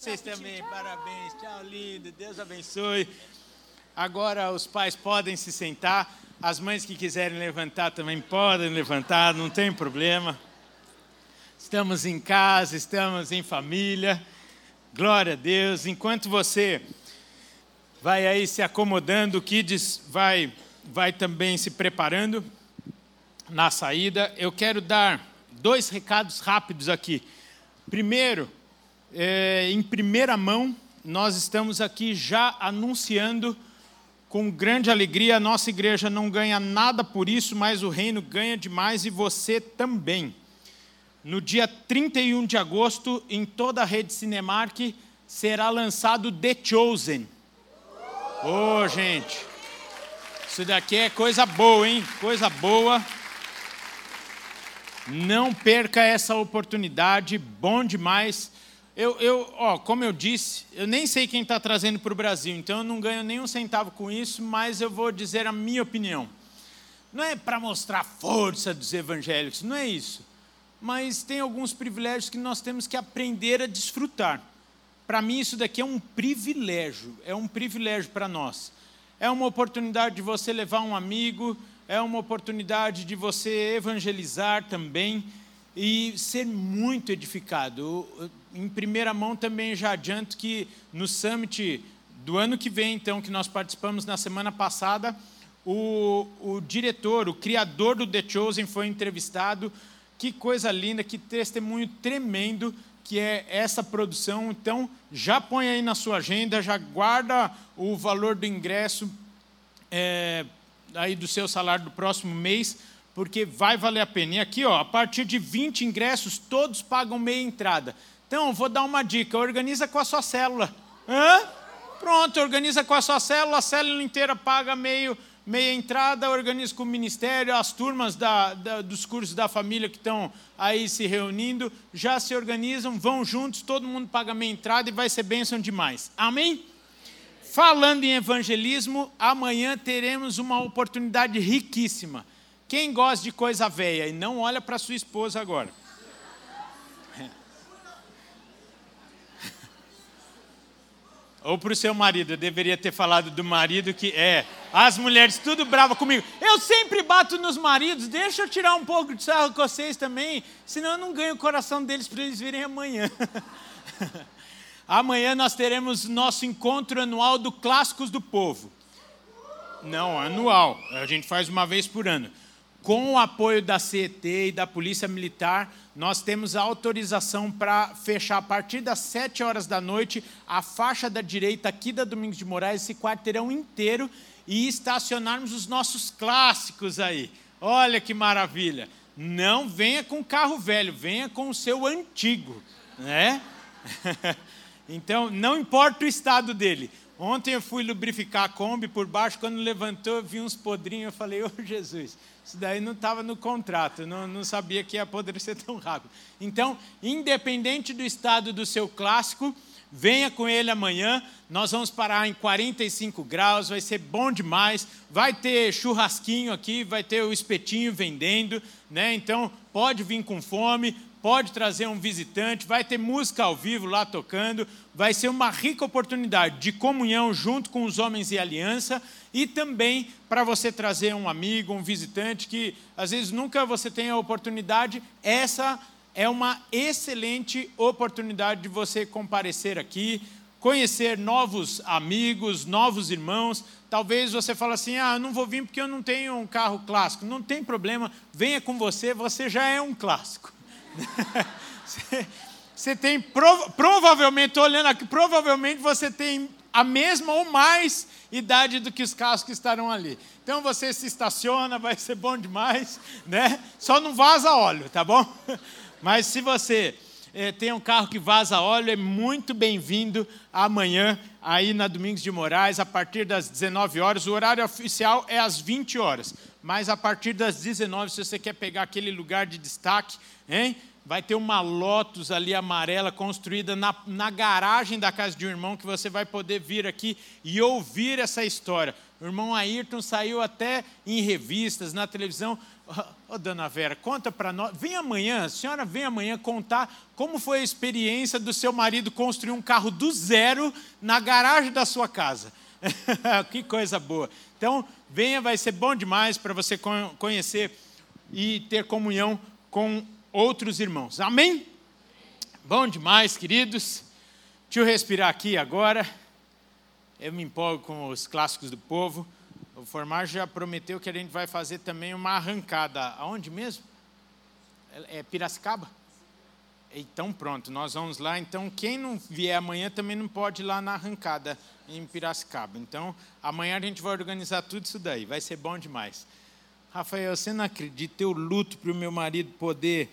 Vocês também, parabéns. Tchau, lindo. Deus abençoe. Agora os pais podem se sentar. As mães que quiserem levantar também podem levantar, não tem problema. Estamos em casa, estamos em família. Glória a Deus. Enquanto você vai aí se acomodando, o Kids vai, vai também se preparando na saída. Eu quero dar dois recados rápidos aqui. Primeiro, é, em primeira mão, nós estamos aqui já anunciando com grande alegria. A nossa igreja não ganha nada por isso, mas o reino ganha demais e você também. No dia 31 de agosto, em toda a rede Cinemark, será lançado The Chosen. Ô, oh, gente, isso daqui é coisa boa, hein? Coisa boa. Não perca essa oportunidade, bom demais. Eu, eu, ó, como eu disse, eu nem sei quem está trazendo para o Brasil, então eu não ganho nenhum centavo com isso, mas eu vou dizer a minha opinião. Não é para mostrar a força dos evangélicos, não é isso. Mas tem alguns privilégios que nós temos que aprender a desfrutar. Para mim, isso daqui é um privilégio, é um privilégio para nós. É uma oportunidade de você levar um amigo, é uma oportunidade de você evangelizar também e ser muito edificado. Em primeira mão também já adianto que no summit do ano que vem, então, que nós participamos na semana passada, o, o diretor, o criador do The Chosen foi entrevistado. Que coisa linda, que testemunho tremendo que é essa produção. Então, já põe aí na sua agenda, já guarda o valor do ingresso é, aí do seu salário do próximo mês, porque vai valer a pena. E aqui, ó, a partir de 20 ingressos, todos pagam meia entrada. Então, vou dar uma dica: organiza com a sua célula. Hã? Pronto, organiza com a sua célula, a célula inteira paga meio, meia entrada, organiza com o ministério, as turmas da, da, dos cursos da família que estão aí se reunindo, já se organizam, vão juntos, todo mundo paga meia entrada e vai ser bênção demais. Amém? Falando em evangelismo, amanhã teremos uma oportunidade riquíssima. Quem gosta de coisa velha e não olha para sua esposa agora. Ou para o seu marido, eu deveria ter falado do marido que é. As mulheres tudo brava comigo. Eu sempre bato nos maridos, deixa eu tirar um pouco de sarro com vocês também, senão eu não ganho o coração deles para eles virem amanhã. Amanhã nós teremos nosso encontro anual do Clássicos do Povo. Não, anual. A gente faz uma vez por ano. Com o apoio da CET e da Polícia Militar, nós temos a autorização para fechar a partir das 7 horas da noite a faixa da direita aqui da Domingos de Moraes, esse quarteirão inteiro, e estacionarmos os nossos clássicos aí. Olha que maravilha! Não venha com carro velho, venha com o seu antigo, né? Então, não importa o estado dele. Ontem eu fui lubrificar a Kombi por baixo, quando levantou, eu vi uns podrinhos, eu falei, ô oh, Jesus, isso daí não estava no contrato, não, não sabia que ia apodrecer tão rápido. Então, independente do estado do seu clássico, venha com ele amanhã, nós vamos parar em 45 graus, vai ser bom demais, vai ter churrasquinho aqui, vai ter o espetinho vendendo, né? então pode vir com fome, pode trazer um visitante, vai ter música ao vivo lá tocando, vai ser uma rica oportunidade de comunhão junto com os homens e aliança e também para você trazer um amigo, um visitante que às vezes nunca você tem a oportunidade, essa é uma excelente oportunidade de você comparecer aqui, conhecer novos amigos, novos irmãos. Talvez você fale assim: "Ah, não vou vir porque eu não tenho um carro clássico". Não tem problema, venha com você, você já é um clássico. Você tem, provavelmente, olhando aqui, provavelmente você tem a mesma ou mais idade do que os carros que estarão ali. Então você se estaciona, vai ser bom demais, né? Só não vaza óleo, tá bom? Mas se você é, tem um carro que vaza óleo, é muito bem-vindo amanhã, aí na Domingos de Moraes, a partir das 19 horas. O horário oficial é às 20 horas, mas a partir das 19, se você quer pegar aquele lugar de destaque, hein? Vai ter uma Lotus ali amarela construída na, na garagem da casa de um irmão que você vai poder vir aqui e ouvir essa história. O irmão Ayrton saiu até em revistas, na televisão. Ô, oh, dona Vera, conta para nós. Vem amanhã, a senhora vem amanhã contar como foi a experiência do seu marido construir um carro do zero na garagem da sua casa. que coisa boa. Então, venha, vai ser bom demais para você conhecer e ter comunhão com outros irmãos. Amém? Bom demais, queridos. Deixa eu respirar aqui agora. Eu me empolgo com os clássicos do povo. O Formar já prometeu que a gente vai fazer também uma arrancada. Aonde mesmo? É, é Piracicaba? Então pronto, nós vamos lá. Então quem não vier amanhã também não pode ir lá na arrancada em Piracicaba. Então amanhã a gente vai organizar tudo isso daí. Vai ser bom demais. Rafael, você não acredita? Eu luto para o meu marido poder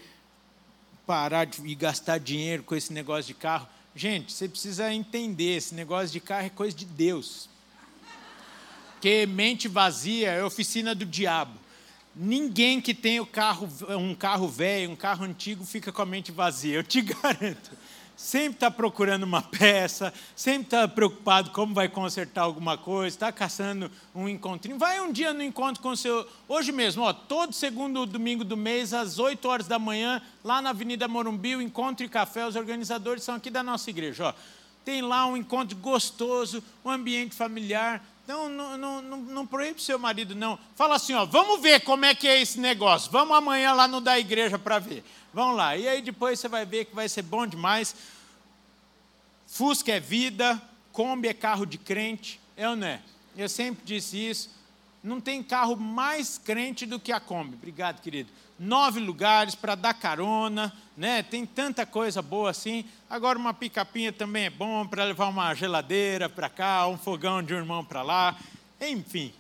parar de gastar dinheiro com esse negócio de carro. Gente, você precisa entender: esse negócio de carro é coisa de Deus. Porque mente vazia é oficina do diabo. Ninguém que tem o carro, um carro velho, um carro antigo, fica com a mente vazia, eu te garanto. Sempre está procurando uma peça, sempre está preocupado como vai consertar alguma coisa, está caçando um encontrinho. Vai um dia no encontro com o seu. Hoje mesmo, ó, todo segundo domingo do mês, às 8 horas da manhã, lá na Avenida Morumbi, o Encontro e Café, os organizadores são aqui da nossa igreja. Ó. Tem lá um encontro gostoso, um ambiente familiar, não, não, não, não, não proíbe seu marido, não. Fala assim, ó, vamos ver como é que é esse negócio. Vamos amanhã lá no da igreja para ver. Vamos lá. E aí depois você vai ver que vai ser bom demais. Fusca é vida, Kombi é carro de crente. Eu não é. Eu sempre disse isso. Não tem carro mais crente do que a Kombi. Obrigado, querido nove lugares para dar carona, né? Tem tanta coisa boa assim. Agora uma picapinha também é bom para levar uma geladeira para cá, um fogão de um irmão para lá. Enfim,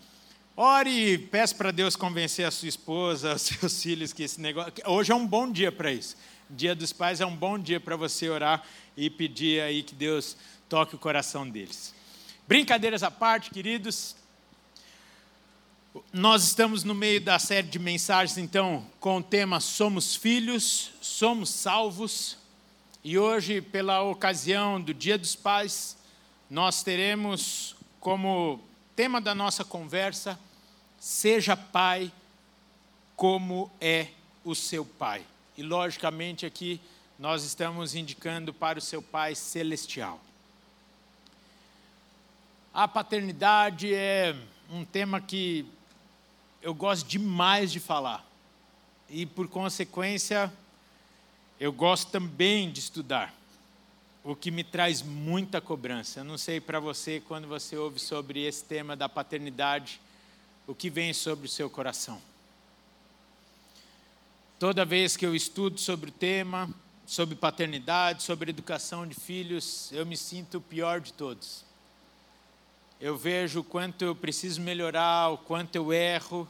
ore e peça para Deus convencer a sua esposa, os seus filhos que esse negócio. Hoje é um bom dia para isso. Dia dos Pais é um bom dia para você orar e pedir aí que Deus toque o coração deles. Brincadeiras à parte, queridos, nós estamos no meio da série de mensagens, então, com o tema Somos Filhos, Somos Salvos. E hoje, pela ocasião do Dia dos Pais, nós teremos como tema da nossa conversa: Seja pai como é o seu pai. E, logicamente, aqui nós estamos indicando para o seu pai celestial. A paternidade é um tema que eu gosto demais de falar. E, por consequência, eu gosto também de estudar, o que me traz muita cobrança. Eu não sei para você, quando você ouve sobre esse tema da paternidade, o que vem sobre o seu coração. Toda vez que eu estudo sobre o tema, sobre paternidade, sobre educação de filhos, eu me sinto o pior de todos eu vejo o quanto eu preciso melhorar, o quanto eu erro,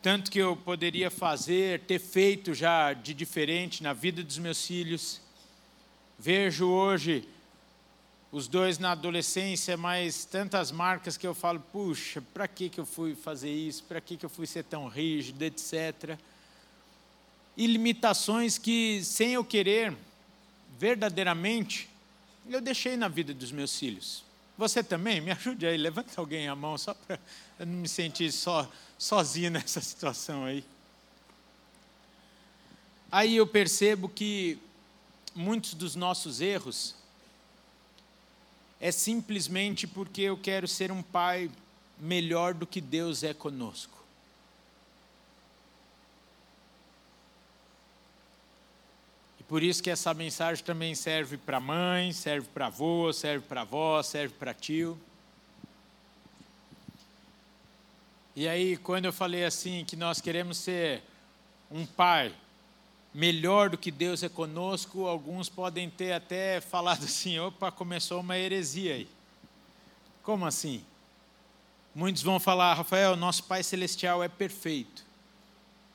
tanto que eu poderia fazer, ter feito já de diferente na vida dos meus filhos. Vejo hoje os dois na adolescência, mas tantas marcas que eu falo, puxa, para que, que eu fui fazer isso? Para que, que eu fui ser tão rígido, etc. E limitações que, sem eu querer, verdadeiramente, eu deixei na vida dos meus filhos. Você também? Me ajude aí, levanta alguém a mão, só para eu não me sentir só, sozinho nessa situação aí. Aí eu percebo que muitos dos nossos erros é simplesmente porque eu quero ser um pai melhor do que Deus é conosco. Por isso que essa mensagem também serve para mãe, serve para avô, serve para avó, serve para tio. E aí, quando eu falei assim, que nós queremos ser um pai melhor do que Deus é conosco, alguns podem ter até falado assim: opa, começou uma heresia aí. Como assim? Muitos vão falar, Rafael, nosso Pai Celestial é perfeito.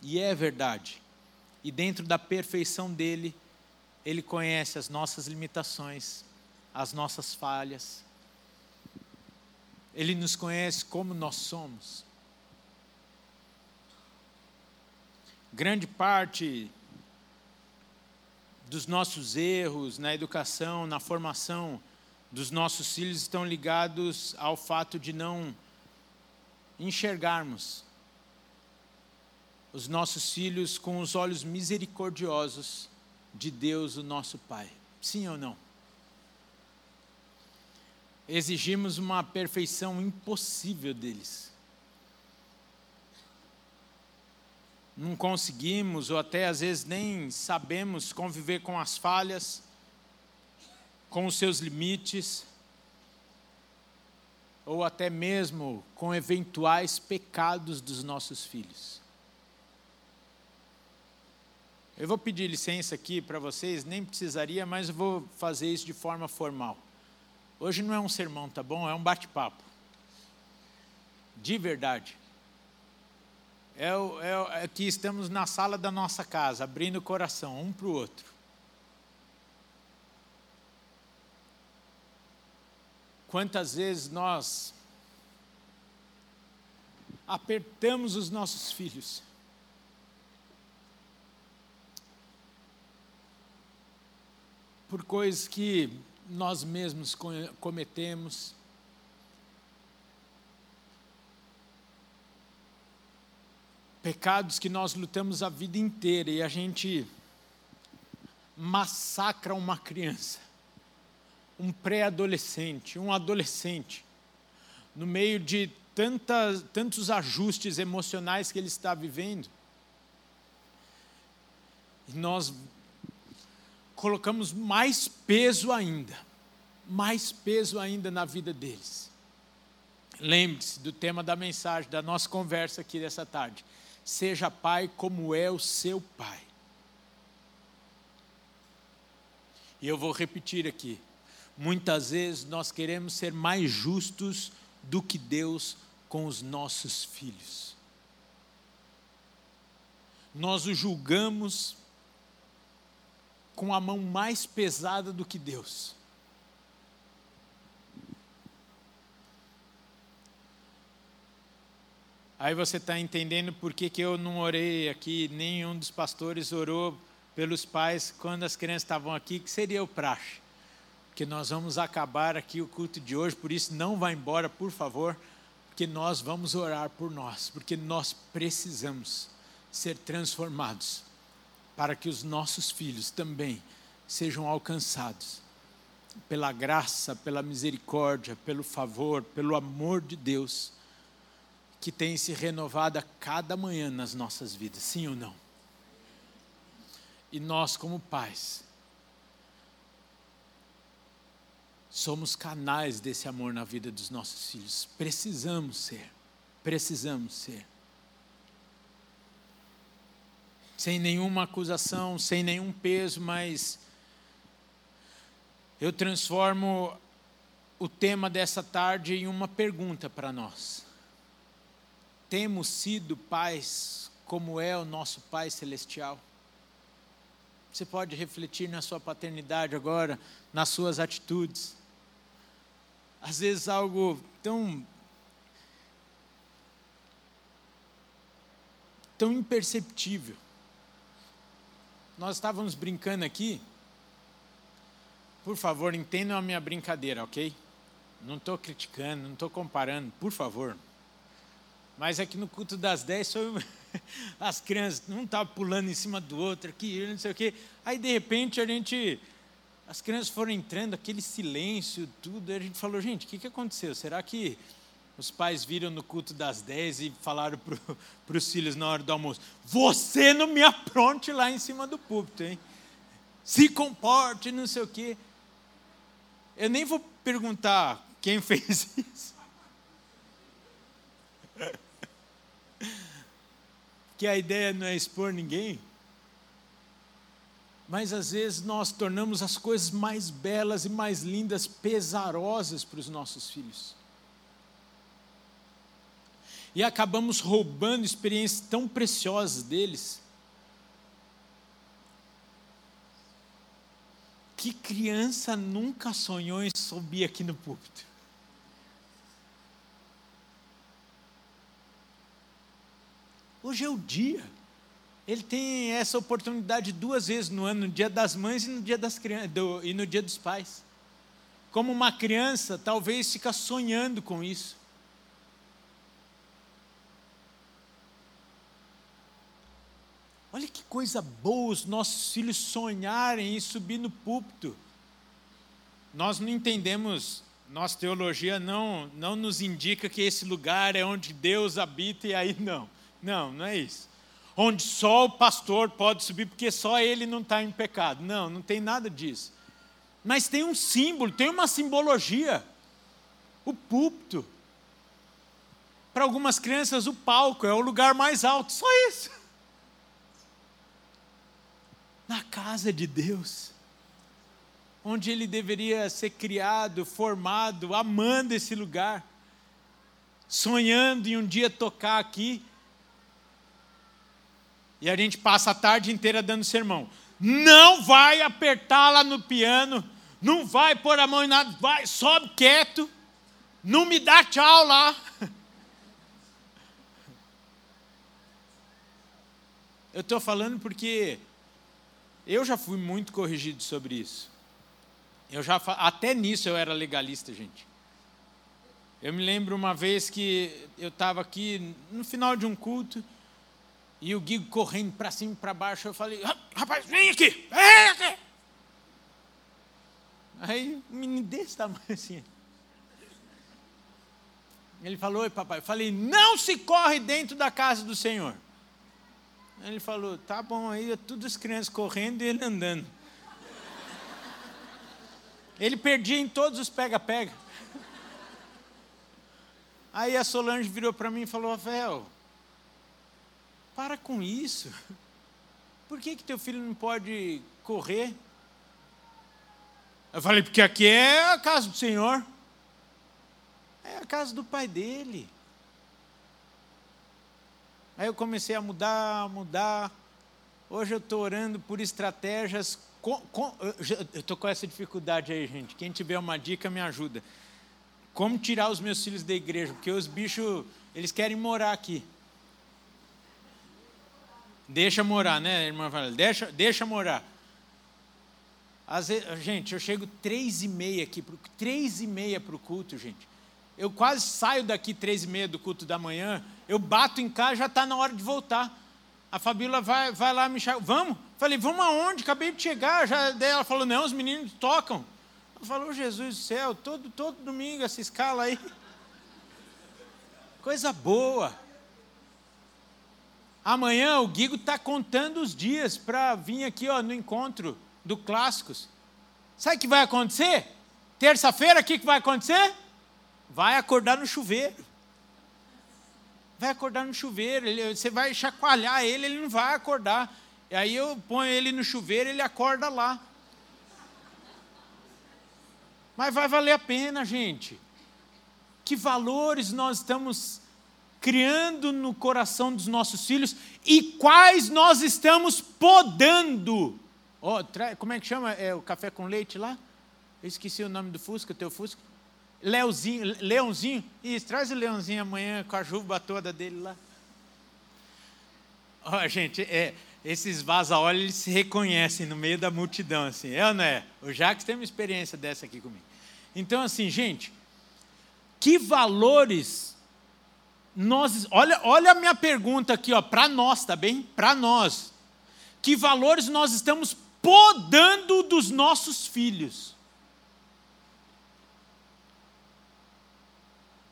E é verdade. E dentro da perfeição dele, ele conhece as nossas limitações, as nossas falhas. Ele nos conhece como nós somos. Grande parte dos nossos erros na educação, na formação dos nossos filhos estão ligados ao fato de não enxergarmos os nossos filhos com os olhos misericordiosos de Deus, o nosso Pai. Sim ou não? Exigimos uma perfeição impossível deles. Não conseguimos, ou até às vezes nem sabemos conviver com as falhas, com os seus limites, ou até mesmo com eventuais pecados dos nossos filhos. Eu vou pedir licença aqui para vocês, nem precisaria, mas vou fazer isso de forma formal. Hoje não é um sermão, tá bom? É um bate-papo. De verdade. É, é, é que estamos na sala da nossa casa, abrindo o coração um para o outro. Quantas vezes nós apertamos os nossos filhos por coisas que nós mesmos cometemos. Pecados que nós lutamos a vida inteira e a gente massacra uma criança, um pré-adolescente, um adolescente, no meio de tantas, tantos ajustes emocionais que ele está vivendo. E nós colocamos mais peso ainda, mais peso ainda na vida deles. Lembre-se do tema da mensagem, da nossa conversa aqui dessa tarde. Seja pai como é o seu pai. E eu vou repetir aqui. Muitas vezes nós queremos ser mais justos do que Deus com os nossos filhos. Nós o julgamos com a mão mais pesada do que Deus. Aí você está entendendo por que, que eu não orei aqui, nenhum dos pastores orou pelos pais quando as crianças estavam aqui, que seria o praxe. Porque nós vamos acabar aqui o culto de hoje, por isso não vá embora, por favor, porque nós vamos orar por nós, porque nós precisamos ser transformados para que os nossos filhos também sejam alcançados pela graça, pela misericórdia, pelo favor, pelo amor de Deus, que tem se renovado a cada manhã nas nossas vidas, sim ou não? E nós, como pais, somos canais desse amor na vida dos nossos filhos. Precisamos ser, precisamos ser sem nenhuma acusação, sem nenhum peso, mas eu transformo o tema dessa tarde em uma pergunta para nós. Temos sido pais como é o nosso Pai Celestial? Você pode refletir na sua paternidade agora, nas suas atitudes. Às vezes algo tão tão imperceptível nós estávamos brincando aqui. Por favor, entendam a minha brincadeira, ok? Não estou criticando, não estou comparando, por favor. Mas aqui no culto das 10, as crianças não estavam pulando em cima do outro, aqui, não sei o quê. Aí, de repente, a gente. As crianças foram entrando, aquele silêncio, tudo. E a gente falou, gente, o que, que aconteceu? Será que os pais viram no culto das 10 e falaram para os filhos na hora do almoço: Você não me apronte lá em cima do púlpito, hein? Se comporte, não sei o quê. Eu nem vou perguntar quem fez isso. que a ideia não é expor ninguém. Mas às vezes nós tornamos as coisas mais belas e mais lindas pesarosas para os nossos filhos e acabamos roubando experiências tão preciosas deles. Que criança nunca sonhou em subir aqui no púlpito? Hoje é o dia. Ele tem essa oportunidade duas vezes no ano, no dia das mães e no dia das crianças, do, e no dia dos pais. Como uma criança, talvez fica sonhando com isso. Olha que coisa boa os nossos filhos sonharem em subir no púlpito. Nós não entendemos, nossa teologia não, não nos indica que esse lugar é onde Deus habita e aí não. Não, não é isso. Onde só o pastor pode subir, porque só ele não está em pecado. Não, não tem nada disso. Mas tem um símbolo, tem uma simbologia. O púlpito. Para algumas crianças, o palco é o lugar mais alto, só isso. Na casa de Deus onde ele deveria ser criado, formado, amando esse lugar, sonhando em um dia tocar aqui. E a gente passa a tarde inteira dando sermão. Não vai apertar lá no piano, não vai pôr a mão em nada, vai, sobe quieto, não me dá tchau lá. Eu estou falando porque eu já fui muito corrigido sobre isso. Eu já até nisso eu era legalista, gente. Eu me lembro uma vez que eu estava aqui no final de um culto e o Guigo correndo para cima e para baixo. Eu falei: Rapaz, vem aqui, vem aqui. Aí, um menino desse tamanho assim. Ele falou: Oi, papai. Eu falei: Não se corre dentro da casa do Senhor. Ele falou: Tá bom, aí todas as crianças correndo e ele andando. Ele perdia em todos os pega-pega. Aí a Solange virou para mim e falou: Rafael, para com isso. Por que, que teu filho não pode correr? Eu falei: porque aqui é a casa do Senhor. É a casa do pai dele. Aí eu comecei a mudar, mudar. Hoje eu estou orando por estratégias com, com, eu estou com essa dificuldade aí, gente. Quem tiver uma dica, me ajuda. Como tirar os meus filhos da igreja? Porque os bichos, eles querem morar aqui. Deixa morar, né, irmã Valéria? Deixa, deixa morar. Vezes, gente, eu chego três e meia aqui, três e meia para o culto, gente. Eu quase saio daqui três e meia do culto da manhã, eu bato em casa, já está na hora de voltar. A Fabíola vai, vai lá me chamar, vamos? Falei, vamos aonde? Acabei de chegar. Já, daí ela falou, não, os meninos tocam. Ela falou, Jesus do céu, todo, todo domingo essa escala aí. Coisa boa. Amanhã o Guigo está contando os dias para vir aqui ó, no encontro do Clássicos. Sabe o que vai acontecer? Terça-feira, o que, que vai acontecer? Vai acordar no chuveiro vai acordar no chuveiro, ele, você vai chacoalhar ele, ele não vai acordar. E aí eu ponho ele no chuveiro, ele acorda lá. Mas vai valer a pena, gente. Que valores nós estamos criando no coração dos nossos filhos e quais nós estamos podando. Oh, como é que chama é, o café com leite lá? Eu esqueci o nome do Fusca, teu Fusca. Leozinho, Leãozinho, isso, traz o Leãozinho amanhã com a juba toda dele lá. Ó, oh, gente, é, esses vaza-olhos eles se reconhecem no meio da multidão, assim, é ou não é? O Jacques tem uma experiência dessa aqui comigo. Então, assim, gente, que valores nós. Olha, olha a minha pergunta aqui, ó, para nós, tá bem? Para nós. Que valores nós estamos podando dos nossos filhos?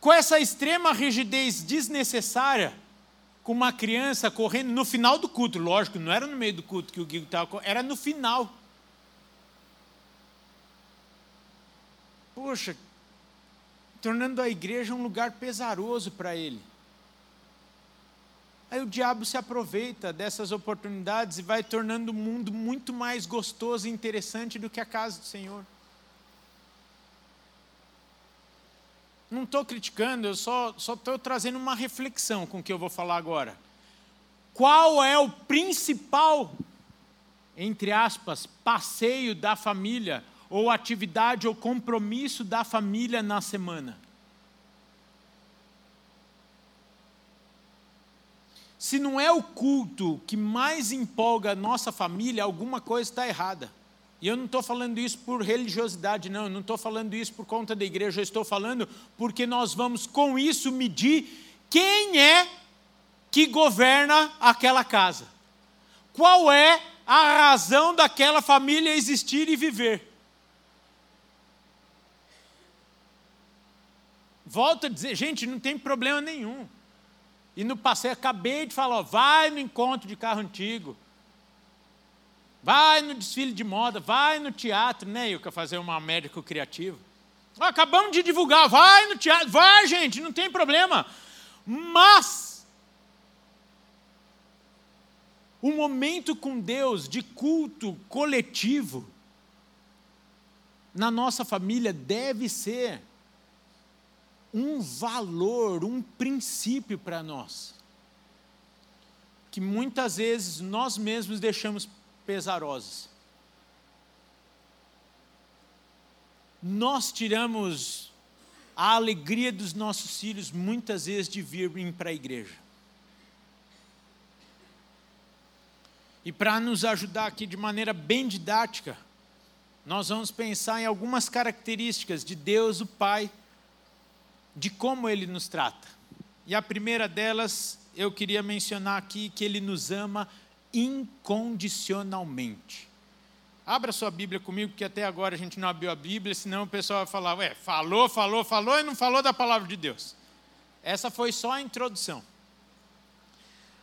Com essa extrema rigidez desnecessária, com uma criança correndo no final do culto, lógico, não era no meio do culto que o Guigo estava, era no final. Poxa, tornando a igreja um lugar pesaroso para ele. Aí o diabo se aproveita dessas oportunidades e vai tornando o mundo muito mais gostoso e interessante do que a casa do Senhor. Não estou criticando, eu só estou trazendo uma reflexão com o que eu vou falar agora. Qual é o principal, entre aspas, passeio da família, ou atividade ou compromisso da família na semana? Se não é o culto que mais empolga a nossa família, alguma coisa está errada. E eu não estou falando isso por religiosidade, não, eu não estou falando isso por conta da igreja, eu estou falando porque nós vamos com isso medir quem é que governa aquela casa. qual é a razão daquela família existir e viver. Volto a dizer, gente, não tem problema nenhum. E no passeio, acabei de falar, ó, vai no encontro de carro antigo, vai no desfile de moda, vai no teatro, né? Quero fazer uma médico criativo. Acabamos de divulgar, vai no teatro, vai, gente, não tem problema. Mas o momento com Deus de culto coletivo na nossa família deve ser um valor, um princípio para nós, que muitas vezes nós mesmos deixamos pesarosos. Nós tiramos a alegria dos nossos filhos muitas vezes de virem para a igreja. E para nos ajudar aqui de maneira bem didática, nós vamos pensar em algumas características de Deus, o Pai, de como Ele nos trata. E a primeira delas, eu queria mencionar aqui que Ele nos ama incondicionalmente. Abra sua Bíblia comigo, porque até agora a gente não abriu a Bíblia, senão o pessoal vai falar, ué, falou, falou, falou e não falou da palavra de Deus. Essa foi só a introdução.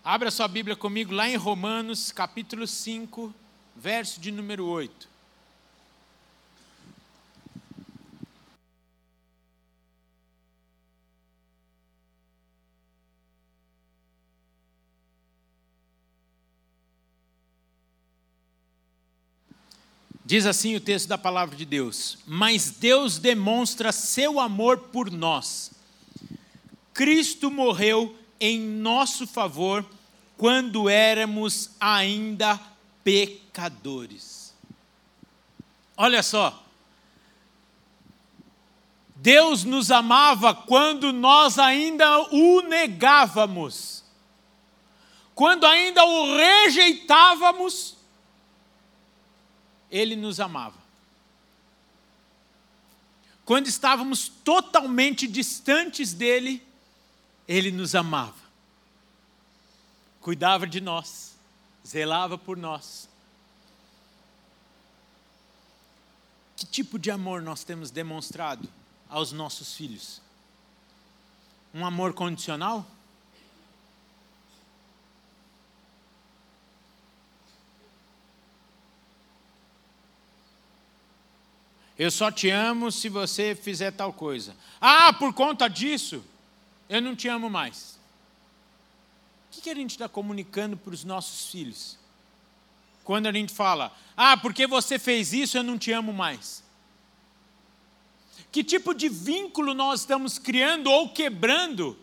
Abra sua Bíblia comigo lá em Romanos, capítulo 5, verso de número 8. Diz assim o texto da palavra de Deus: Mas Deus demonstra seu amor por nós. Cristo morreu em nosso favor quando éramos ainda pecadores. Olha só. Deus nos amava quando nós ainda o negávamos. Quando ainda o rejeitávamos, ele nos amava. Quando estávamos totalmente distantes dele, ele nos amava. Cuidava de nós, zelava por nós. Que tipo de amor nós temos demonstrado aos nossos filhos? Um amor condicional? Eu só te amo se você fizer tal coisa. Ah, por conta disso, eu não te amo mais. O que a gente está comunicando para os nossos filhos? Quando a gente fala, ah, porque você fez isso, eu não te amo mais. Que tipo de vínculo nós estamos criando ou quebrando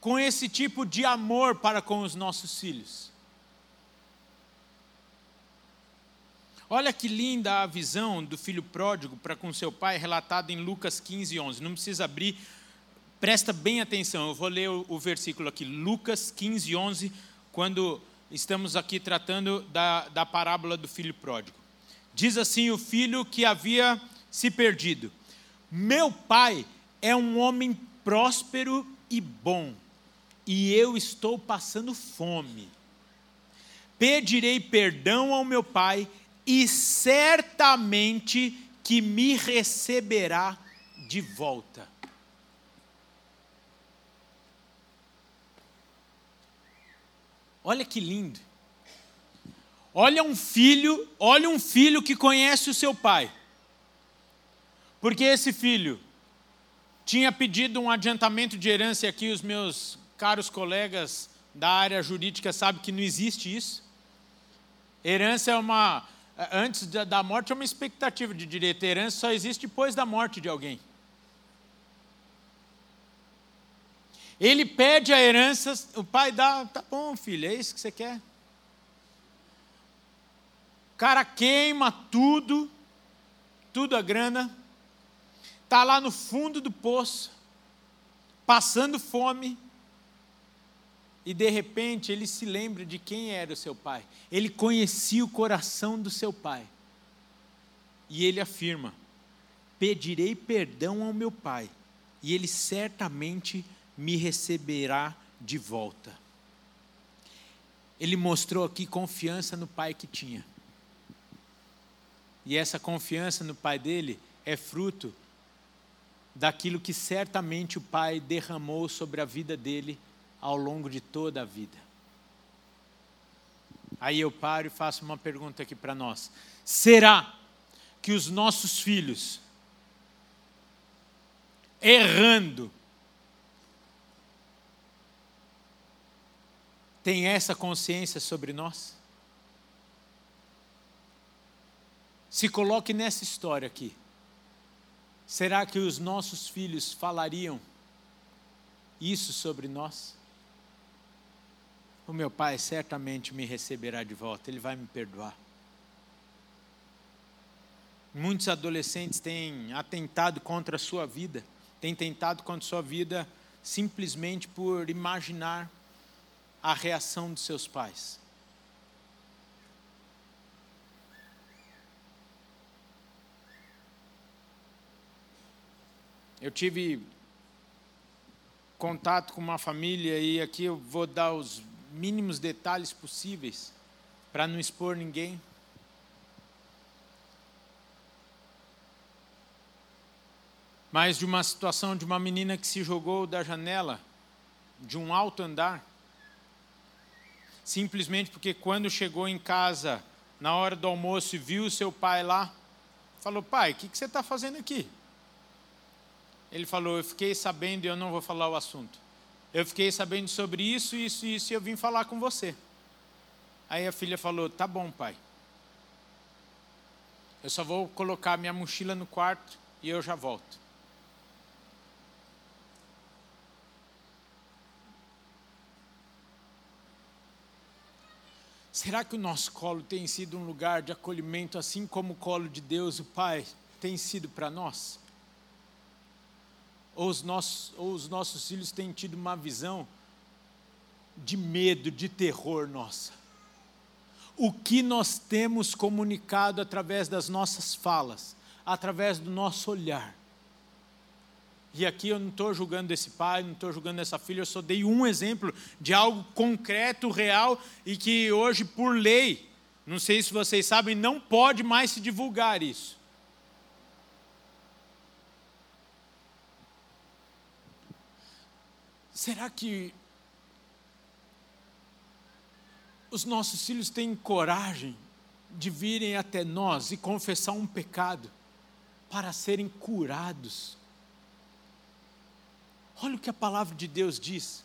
com esse tipo de amor para com os nossos filhos? Olha que linda a visão do filho pródigo para com seu pai, relatada em Lucas 15, 11. Não precisa abrir, presta bem atenção, eu vou ler o, o versículo aqui, Lucas 15, 11, quando estamos aqui tratando da, da parábola do filho pródigo. Diz assim: o filho que havia se perdido: Meu pai é um homem próspero e bom, e eu estou passando fome. Pedirei perdão ao meu pai e certamente que me receberá de volta. Olha que lindo. Olha um filho, olha um filho que conhece o seu pai. Porque esse filho tinha pedido um adiantamento de herança aqui os meus caros colegas da área jurídica sabem que não existe isso. Herança é uma antes da morte é uma expectativa de direito. A herança só existe depois da morte de alguém. Ele pede a herança, o pai dá, tá bom, filho, é isso que você quer. O cara queima tudo, tudo a grana, está lá no fundo do poço, passando fome, e de repente ele se lembra de quem era o seu pai. Ele conhecia o coração do seu pai. E ele afirma: Pedirei perdão ao meu pai, e ele certamente me receberá de volta. ele mostrou aqui confiança no pai que tinha. E essa confiança no pai dele é fruto daquilo que certamente o pai derramou sobre a vida dele ao longo de toda a vida. Aí eu paro e faço uma pergunta aqui para nós: será que os nossos filhos, errando, têm essa consciência sobre nós? Se coloque nessa história aqui. Será que os nossos filhos falariam isso sobre nós? O meu pai certamente me receberá de volta, ele vai me perdoar. Muitos adolescentes têm atentado contra a sua vida, têm tentado contra a sua vida simplesmente por imaginar a reação dos seus pais. Eu tive contato com uma família e aqui eu vou dar os mínimos detalhes possíveis para não expor ninguém. Mas de uma situação de uma menina que se jogou da janela de um alto andar, simplesmente porque quando chegou em casa na hora do almoço e viu seu pai lá, falou: Pai, o que, que você está fazendo aqui? Ele falou: Eu fiquei sabendo e eu não vou falar o assunto. Eu fiquei sabendo sobre isso, isso e isso e eu vim falar com você. Aí a filha falou: Tá bom, pai. Eu só vou colocar minha mochila no quarto e eu já volto. Será que o nosso colo tem sido um lugar de acolhimento, assim como o colo de Deus, o Pai, tem sido para nós? Ou os nossos, ou os nossos filhos têm tido uma visão de medo, de terror nossa. O que nós temos comunicado através das nossas falas, através do nosso olhar. E aqui eu não estou julgando esse pai, não estou julgando essa filha, eu só dei um exemplo de algo concreto, real e que hoje, por lei, não sei se vocês sabem, não pode mais se divulgar isso. Será que os nossos filhos têm coragem de virem até nós e confessar um pecado para serem curados? Olha o que a palavra de Deus diz.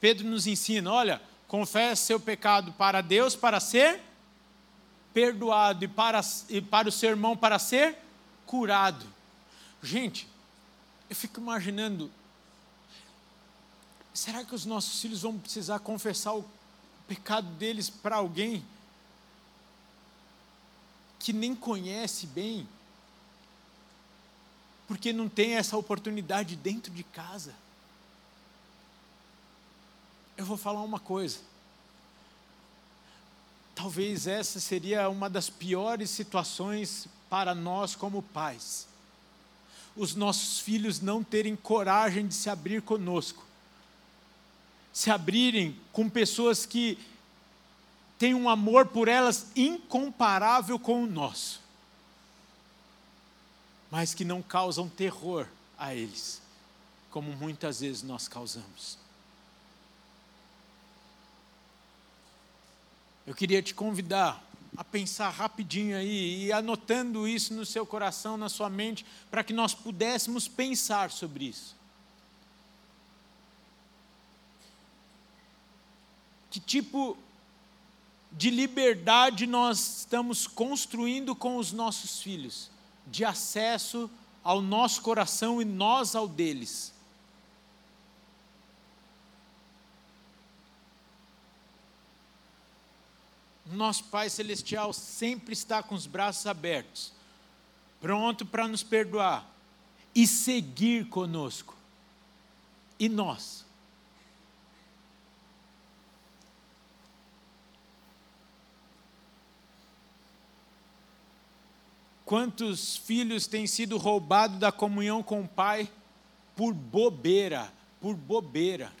Pedro nos ensina: olha, confesse seu pecado para Deus para ser perdoado e para, e para o seu irmão para ser curado. Gente, eu fico imaginando Será que os nossos filhos vão precisar confessar o pecado deles para alguém que nem conhece bem? Porque não tem essa oportunidade dentro de casa. Eu vou falar uma coisa. Talvez essa seria uma das piores situações para nós como pais. Os nossos filhos não terem coragem de se abrir conosco se abrirem com pessoas que têm um amor por elas incomparável com o nosso, mas que não causam terror a eles, como muitas vezes nós causamos. Eu queria te convidar a pensar rapidinho aí e anotando isso no seu coração, na sua mente, para que nós pudéssemos pensar sobre isso. Que tipo de liberdade nós estamos construindo com os nossos filhos, de acesso ao nosso coração e nós ao deles. Nosso Pai Celestial sempre está com os braços abertos, pronto para nos perdoar e seguir conosco. E nós? Quantos filhos têm sido roubados da comunhão com o Pai por bobeira, por bobeira.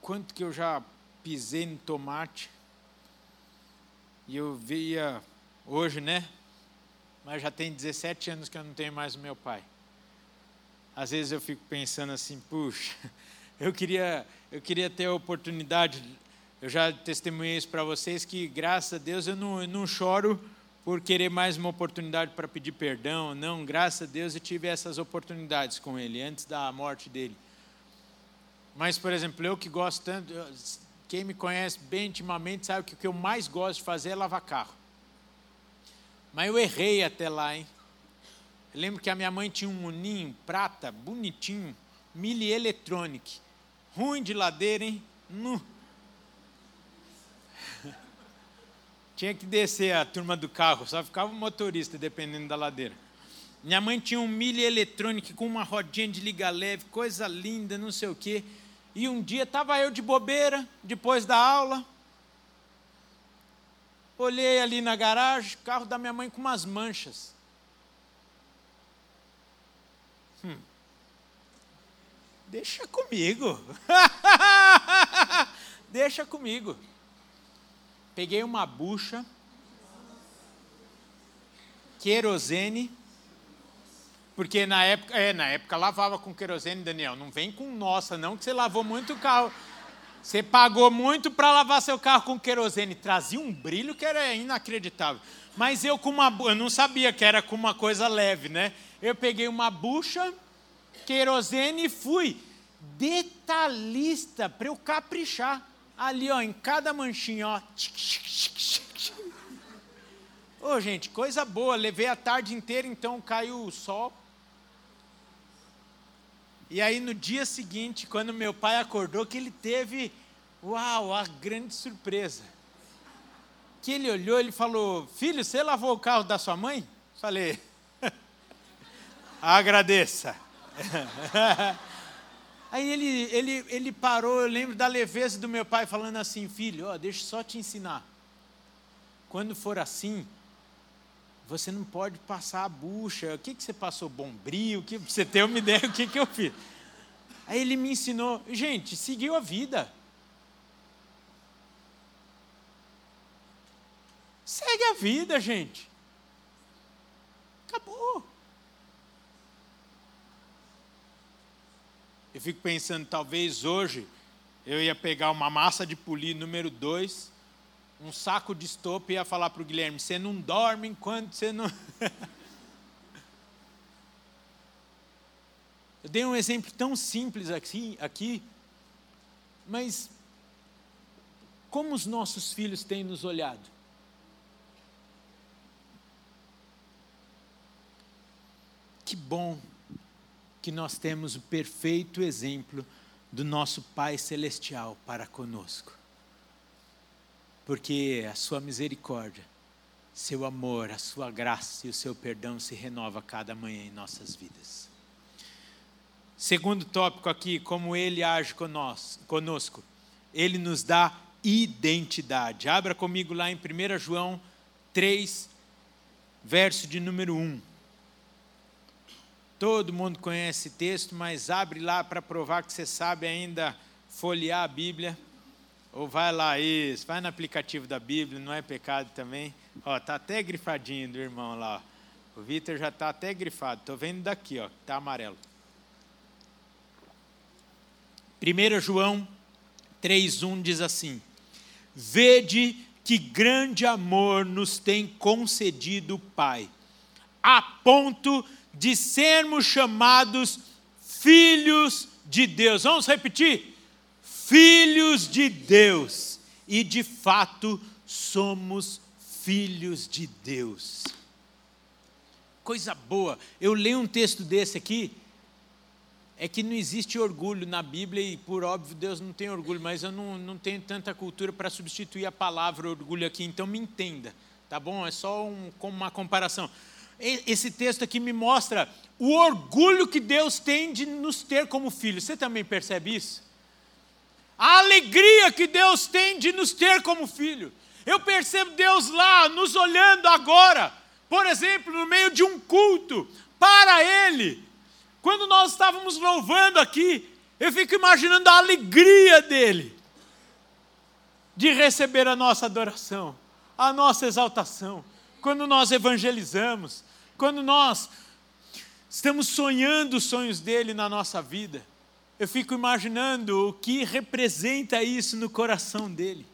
Quanto que eu já pisei no tomate e eu via hoje, né? Mas já tem 17 anos que eu não tenho mais o meu pai. Às vezes eu fico pensando assim, puxa, eu queria, eu queria ter a oportunidade. Eu já testemunhei isso para vocês que, graças a Deus, eu não, eu não choro por querer mais uma oportunidade para pedir perdão. Não, graças a Deus eu tive essas oportunidades com ele antes da morte dele. Mas, por exemplo, eu que gosto tanto, quem me conhece bem intimamente sabe que o que eu mais gosto de fazer é lavar carro. Mas eu errei até lá, hein? Eu lembro que a minha mãe tinha um uninho prata, bonitinho, Mili. Ruim de ladeira, hein? No. tinha que descer a turma do carro, só ficava o motorista, dependendo da ladeira. Minha mãe tinha um Mili Electronic com uma rodinha de liga leve, coisa linda, não sei o quê. E um dia estava eu de bobeira, depois da aula. Olhei ali na garagem, carro da minha mãe com umas manchas. Deixa comigo. Deixa comigo. Peguei uma bucha, querosene, porque na época, é, na época lavava com querosene, Daniel. Não vem com nossa, não, que você lavou muito o carro. Você pagou muito para lavar seu carro com querosene. Trazia um brilho que era inacreditável. Mas eu com uma, eu não sabia que era com uma coisa leve, né? Eu peguei uma bucha, querosene e fui detalhista para eu caprichar. Ali, ó, em cada manchinha, ó. Ô, oh, gente, coisa boa. Levei a tarde inteira, então caiu o sol. E aí no dia seguinte, quando meu pai acordou, que ele teve, uau, a grande surpresa. Que ele olhou, ele falou: "Filho, você lavou o carro da sua mãe?" Falei: "Agradeça." Aí ele, ele, ele parou, eu lembro da leveza do meu pai falando assim: Filho, ó, deixa só te ensinar. Quando for assim, você não pode passar a bucha. O que, que você passou? Bombril? Que, você ter uma ideia o que, que eu fiz. Aí ele me ensinou, gente, seguiu a vida. Segue a vida, gente. Acabou. Eu fico pensando, talvez hoje eu ia pegar uma massa de polir número 2 um saco de estopa e ia falar para o Guilherme: você não dorme enquanto você não. Eu dei um exemplo tão simples aqui, aqui, mas como os nossos filhos têm nos olhado? Que bom que nós temos o perfeito exemplo do nosso Pai Celestial para conosco porque a sua misericórdia, seu amor, a sua graça e o seu perdão se renova cada manhã em nossas vidas. Segundo tópico aqui, como ele age conosco, ele nos dá identidade. Abra comigo lá em 1 João 3, verso de número 1. Todo mundo conhece esse texto, mas abre lá para provar que você sabe ainda folhear a Bíblia. Ou vai lá, isso, vai no aplicativo da Bíblia, não é pecado também. Ó, tá até grifadinho do irmão lá. Ó. O Vitor já está até grifado. Estou vendo daqui, ó, tá amarelo. 1 João 3,1 diz assim: Vede que grande amor nos tem concedido o Pai, a ponto de sermos chamados filhos de Deus. Vamos repetir? filhos de Deus, e de fato somos filhos de Deus. Coisa boa, eu leio um texto desse aqui, é que não existe orgulho na Bíblia, e por óbvio Deus não tem orgulho, mas eu não, não tenho tanta cultura para substituir a palavra orgulho aqui, então me entenda, tá bom? É só um, uma comparação. Esse texto aqui me mostra o orgulho que Deus tem de nos ter como filhos. Você também percebe isso? a alegria que Deus tem de nos ter como filho. Eu percebo Deus lá nos olhando agora, por exemplo, no meio de um culto, para Ele. Quando nós estávamos louvando aqui, eu fico imaginando a alegria dele. de receber a nossa adoração, a nossa exaltação, quando nós evangelizamos, quando nós estamos sonhando os sonhos dele na nossa vida. Eu fico imaginando o que representa isso no coração dele.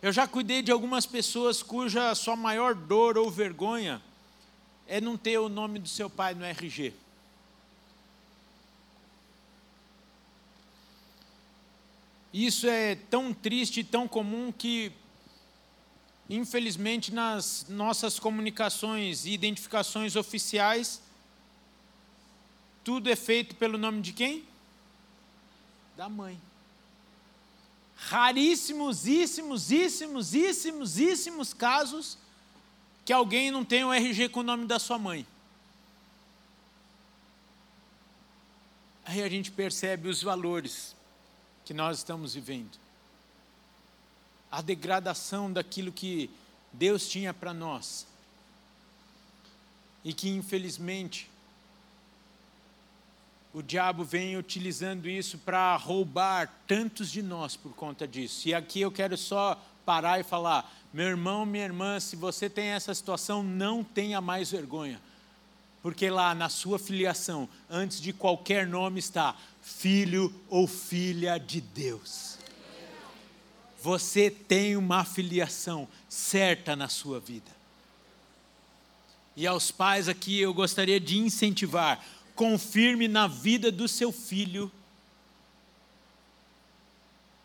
Eu já cuidei de algumas pessoas cuja sua maior dor ou vergonha é não ter o nome do seu pai no RG. Isso é tão triste e tão comum que, infelizmente, nas nossas comunicações e identificações oficiais, tudo é feito pelo nome de quem? Da mãe. Raríssimos, íssimos, íssimos, íssimos, íssimos casos que alguém não tem o RG com o nome da sua mãe. Aí a gente percebe os valores que nós estamos vivendo. A degradação daquilo que Deus tinha para nós. E que, infelizmente, o diabo vem utilizando isso para roubar tantos de nós por conta disso. E aqui eu quero só parar e falar: meu irmão, minha irmã, se você tem essa situação, não tenha mais vergonha. Porque lá na sua filiação, antes de qualquer nome está filho ou filha de Deus. Você tem uma filiação certa na sua vida. E aos pais aqui eu gostaria de incentivar: confirme na vida do seu filho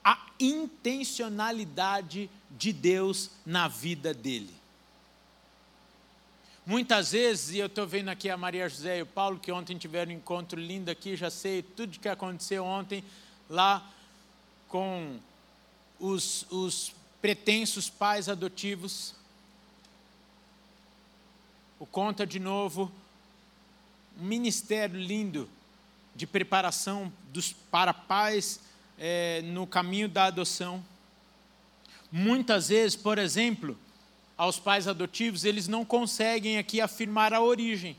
a intencionalidade de Deus na vida dele. Muitas vezes, e eu estou vendo aqui a Maria José e o Paulo, que ontem tiveram um encontro lindo aqui, já sei tudo que aconteceu ontem lá com os, os pretensos pais adotivos. O Conta de novo, um ministério lindo de preparação dos, para pais é, no caminho da adoção. Muitas vezes, por exemplo, aos pais adotivos, eles não conseguem aqui afirmar a origem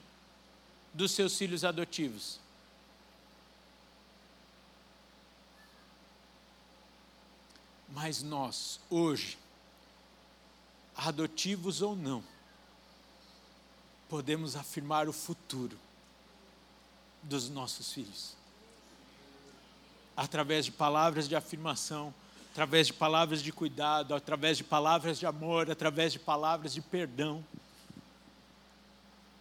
dos seus filhos adotivos. Mas nós, hoje, adotivos ou não, podemos afirmar o futuro dos nossos filhos. Através de palavras de afirmação através de palavras de cuidado, através de palavras de amor, através de palavras de perdão,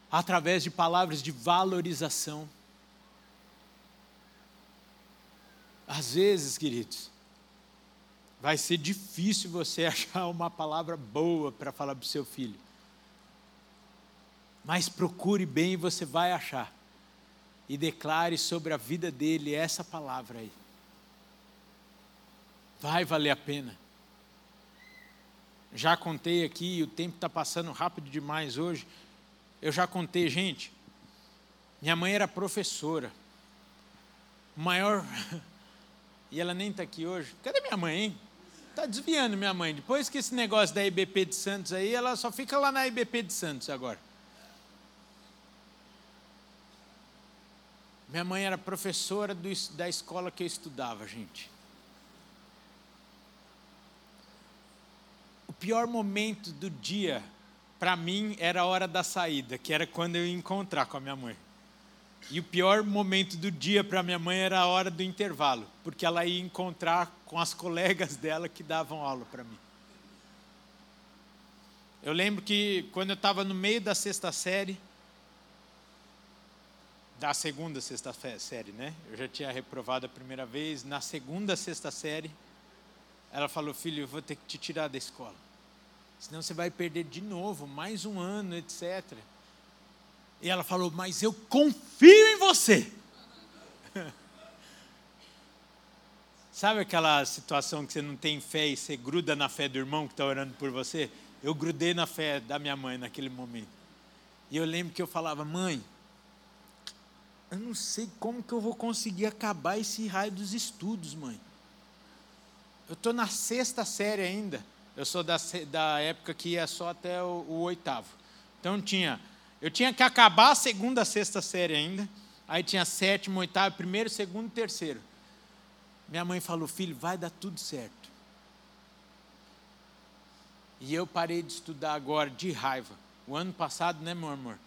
através de palavras de valorização. Às vezes, queridos, vai ser difícil você achar uma palavra boa para falar para o seu filho. Mas procure bem e você vai achar. E declare sobre a vida dele essa palavra aí. Vai valer a pena. Já contei aqui, o tempo está passando rápido demais hoje. Eu já contei, gente. Minha mãe era professora. Maior. E ela nem está aqui hoje. Cadê minha mãe, hein? Está desviando minha mãe. Depois que esse negócio da IBP de Santos aí, ela só fica lá na IBP de Santos agora. Minha mãe era professora do, da escola que eu estudava, gente. pior momento do dia, para mim, era a hora da saída, que era quando eu ia encontrar com a minha mãe. E o pior momento do dia para minha mãe era a hora do intervalo, porque ela ia encontrar com as colegas dela que davam aula para mim. Eu lembro que quando eu estava no meio da sexta série, da segunda sexta série, né? Eu já tinha reprovado a primeira vez. Na segunda sexta série, ela falou: Filho, eu vou ter que te tirar da escola senão você vai perder de novo, mais um ano, etc. E ela falou: Mas eu confio em você. Sabe aquela situação que você não tem fé e você gruda na fé do irmão que está orando por você? Eu grudei na fé da minha mãe naquele momento. E eu lembro que eu falava: Mãe, eu não sei como que eu vou conseguir acabar esse raio dos estudos, mãe. Eu estou na sexta série ainda. Eu sou da, da época que ia só até o, o oitavo. Então tinha, eu tinha que acabar a segunda, sexta série ainda. Aí tinha sétimo, oitavo, primeiro, segundo, terceiro. Minha mãe falou: Filho, vai dar tudo certo. E eu parei de estudar agora de raiva. O ano passado, né, meu amor?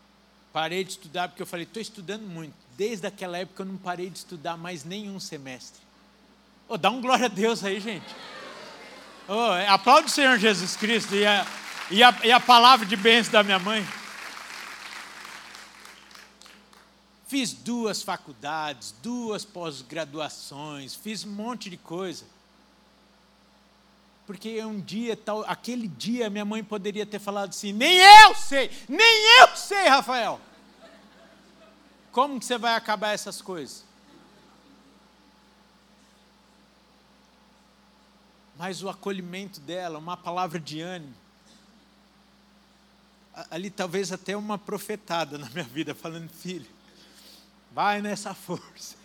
Parei de estudar porque eu falei: estou estudando muito. Desde aquela época eu não parei de estudar mais nenhum semestre. Oh, dá um glória a Deus aí, gente. Oh, aplaude o Senhor Jesus Cristo e a, e a, e a palavra de bênção da minha mãe. Fiz duas faculdades, duas pós-graduações, fiz um monte de coisa. Porque um dia, tal, aquele dia, minha mãe poderia ter falado assim: nem eu sei, nem eu sei, Rafael. Como que você vai acabar essas coisas? Mas o acolhimento dela, uma palavra de ânimo, ali talvez até uma profetada na minha vida, falando: filho, Vai nessa força.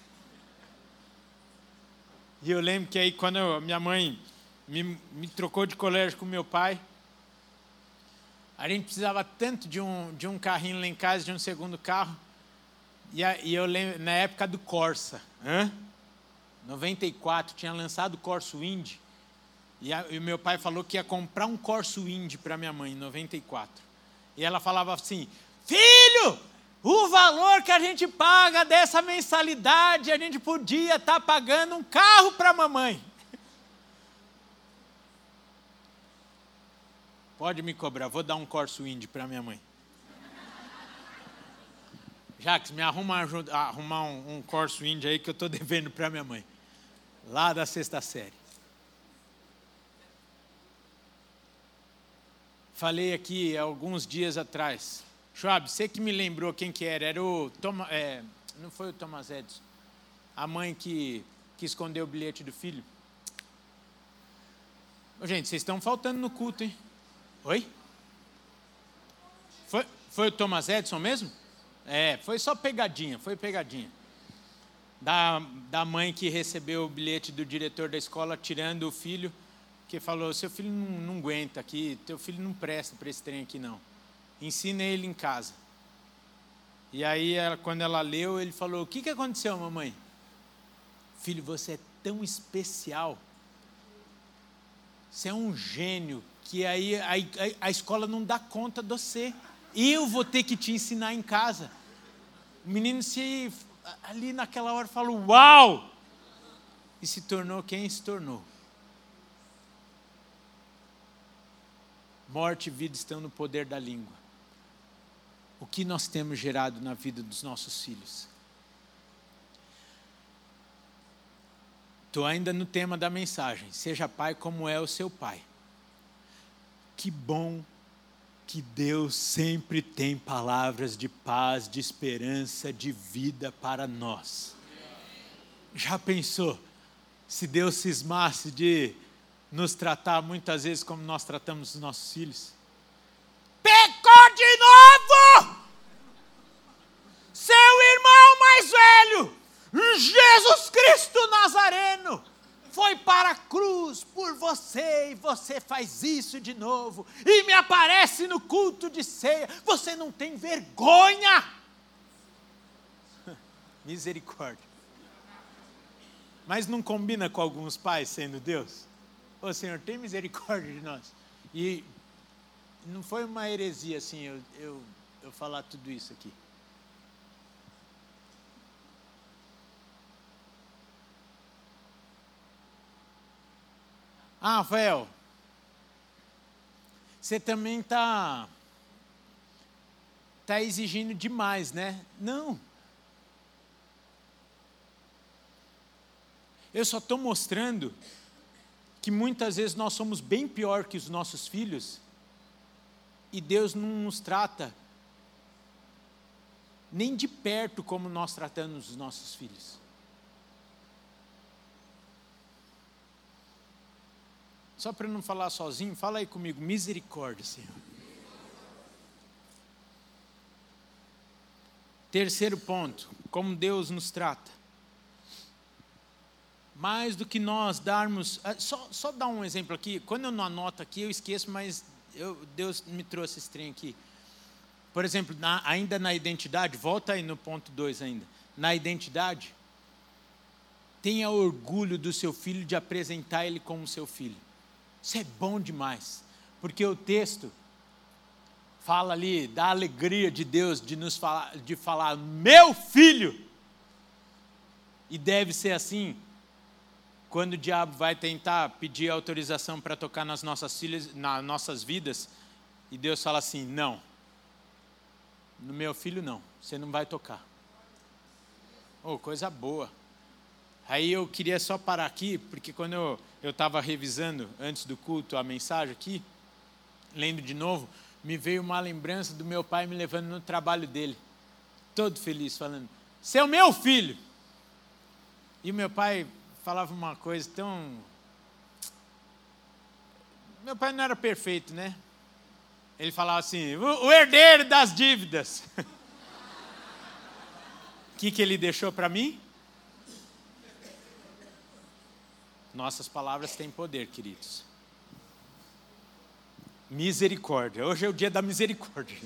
E eu lembro que aí, quando eu, minha mãe me, me trocou de colégio com meu pai, a gente precisava tanto de um, de um carrinho lá em casa, de um segundo carro. E, a, e eu lembro, na época do Corsa, hã? 94, tinha lançado o Corso Indy. E, a, e meu pai falou que ia comprar um Corso Indy para minha mãe, em 94. E ela falava assim: Filho, o valor que a gente paga dessa mensalidade, a gente podia estar tá pagando um carro para a mamãe. Pode me cobrar, vou dar um Corso Indy para minha mãe. Jacques, me arruma ajuda, arrumar um, um Corso Indy aí que eu estou devendo para minha mãe. Lá da sexta série. Falei aqui alguns dias atrás Schwab, você que me lembrou quem que era, era o Thomas, é, não foi o Thomas Edison, a mãe que, que escondeu o bilhete do filho. Gente, vocês estão faltando no culto, hein? Oi? Foi, foi o Thomas Edison mesmo? É, foi só pegadinha, foi pegadinha. Da, da mãe que recebeu o bilhete do diretor da escola tirando o filho, que falou: seu filho não, não aguenta aqui, teu filho não presta para esse trem aqui não ensina ele em casa. E aí, ela, quando ela leu, ele falou: O que, que aconteceu, mamãe? Filho, você é tão especial. Você é um gênio que aí a, a, a escola não dá conta de você. Eu vou ter que te ensinar em casa. O menino se ali naquela hora falou: Uau! E se tornou quem se tornou. Morte e vida estão no poder da língua o que nós temos gerado na vida dos nossos filhos. Estou ainda no tema da mensagem. Seja pai como é o seu pai. Que bom que Deus sempre tem palavras de paz, de esperança, de vida para nós. Já pensou se Deus cismasse de nos tratar muitas vezes como nós tratamos os nossos filhos? Pecou de novo! Seu irmão mais velho, Jesus Cristo Nazareno, foi para a cruz por você e você faz isso de novo e me aparece no culto de ceia. Você não tem vergonha? Misericórdia. Mas não combina com alguns pais sendo Deus? Ô Senhor, tem misericórdia de nós. E não foi uma heresia assim eu, eu, eu falar tudo isso aqui. Ah, Rafael, você também está tá exigindo demais, né? Não. Eu só estou mostrando que muitas vezes nós somos bem pior que os nossos filhos e Deus não nos trata nem de perto como nós tratamos os nossos filhos. Só para não falar sozinho, fala aí comigo, misericórdia, Senhor. Terceiro ponto, como Deus nos trata. Mais do que nós darmos. Ah, só, só dar um exemplo aqui. Quando eu não anoto aqui, eu esqueço, mas eu, Deus me trouxe esse trem aqui. Por exemplo, na, ainda na identidade, volta aí no ponto 2 ainda. Na identidade, Tenha orgulho do seu filho de apresentar ele como seu filho. Isso é bom demais, porque o texto fala ali da alegria de Deus de nos falar, de falar, meu filho. E deve ser assim quando o diabo vai tentar pedir autorização para tocar nas nossas filhas, nas nossas vidas, e Deus fala assim: "Não. No meu filho não, você não vai tocar". Oh, coisa boa. Aí eu queria só parar aqui, porque quando eu estava revisando antes do culto a mensagem aqui, lendo de novo, me veio uma lembrança do meu pai me levando no trabalho dele, todo feliz, falando: Você é o meu filho. E o meu pai falava uma coisa tão. Meu pai não era perfeito, né? Ele falava assim: o, herdeiro das dívidas. O que, que ele deixou para mim? Nossas palavras têm poder, queridos. Misericórdia. Hoje é o dia da misericórdia.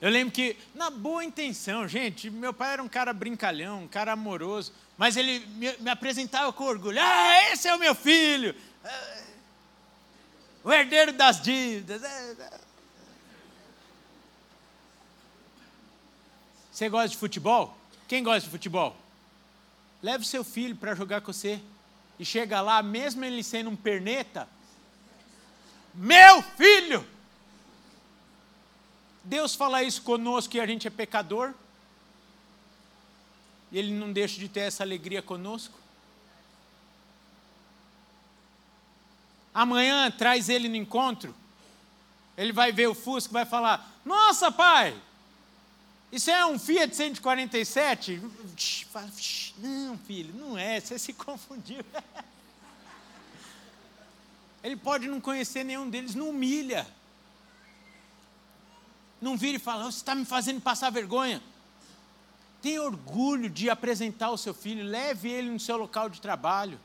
Eu lembro que, na boa intenção, gente, meu pai era um cara brincalhão, um cara amoroso, mas ele me, me apresentava com orgulho: Ah, esse é o meu filho, ah, o herdeiro das dívidas. É, é. Você gosta de futebol? Quem gosta de futebol? Leve seu filho para jogar com você. E chega lá, mesmo ele sendo um perneta, meu filho! Deus fala isso conosco que a gente é pecador. E Ele não deixa de ter essa alegria conosco. Amanhã traz ele no encontro. Ele vai ver o Fusca e vai falar: Nossa, pai, isso é um Fiat 147? Não, filho, não é, você se confundiu. Ele pode não conhecer nenhum deles, não humilha. Não vira e fala, você está me fazendo passar vergonha. Tenha orgulho de apresentar o seu filho, leve ele no seu local de trabalho.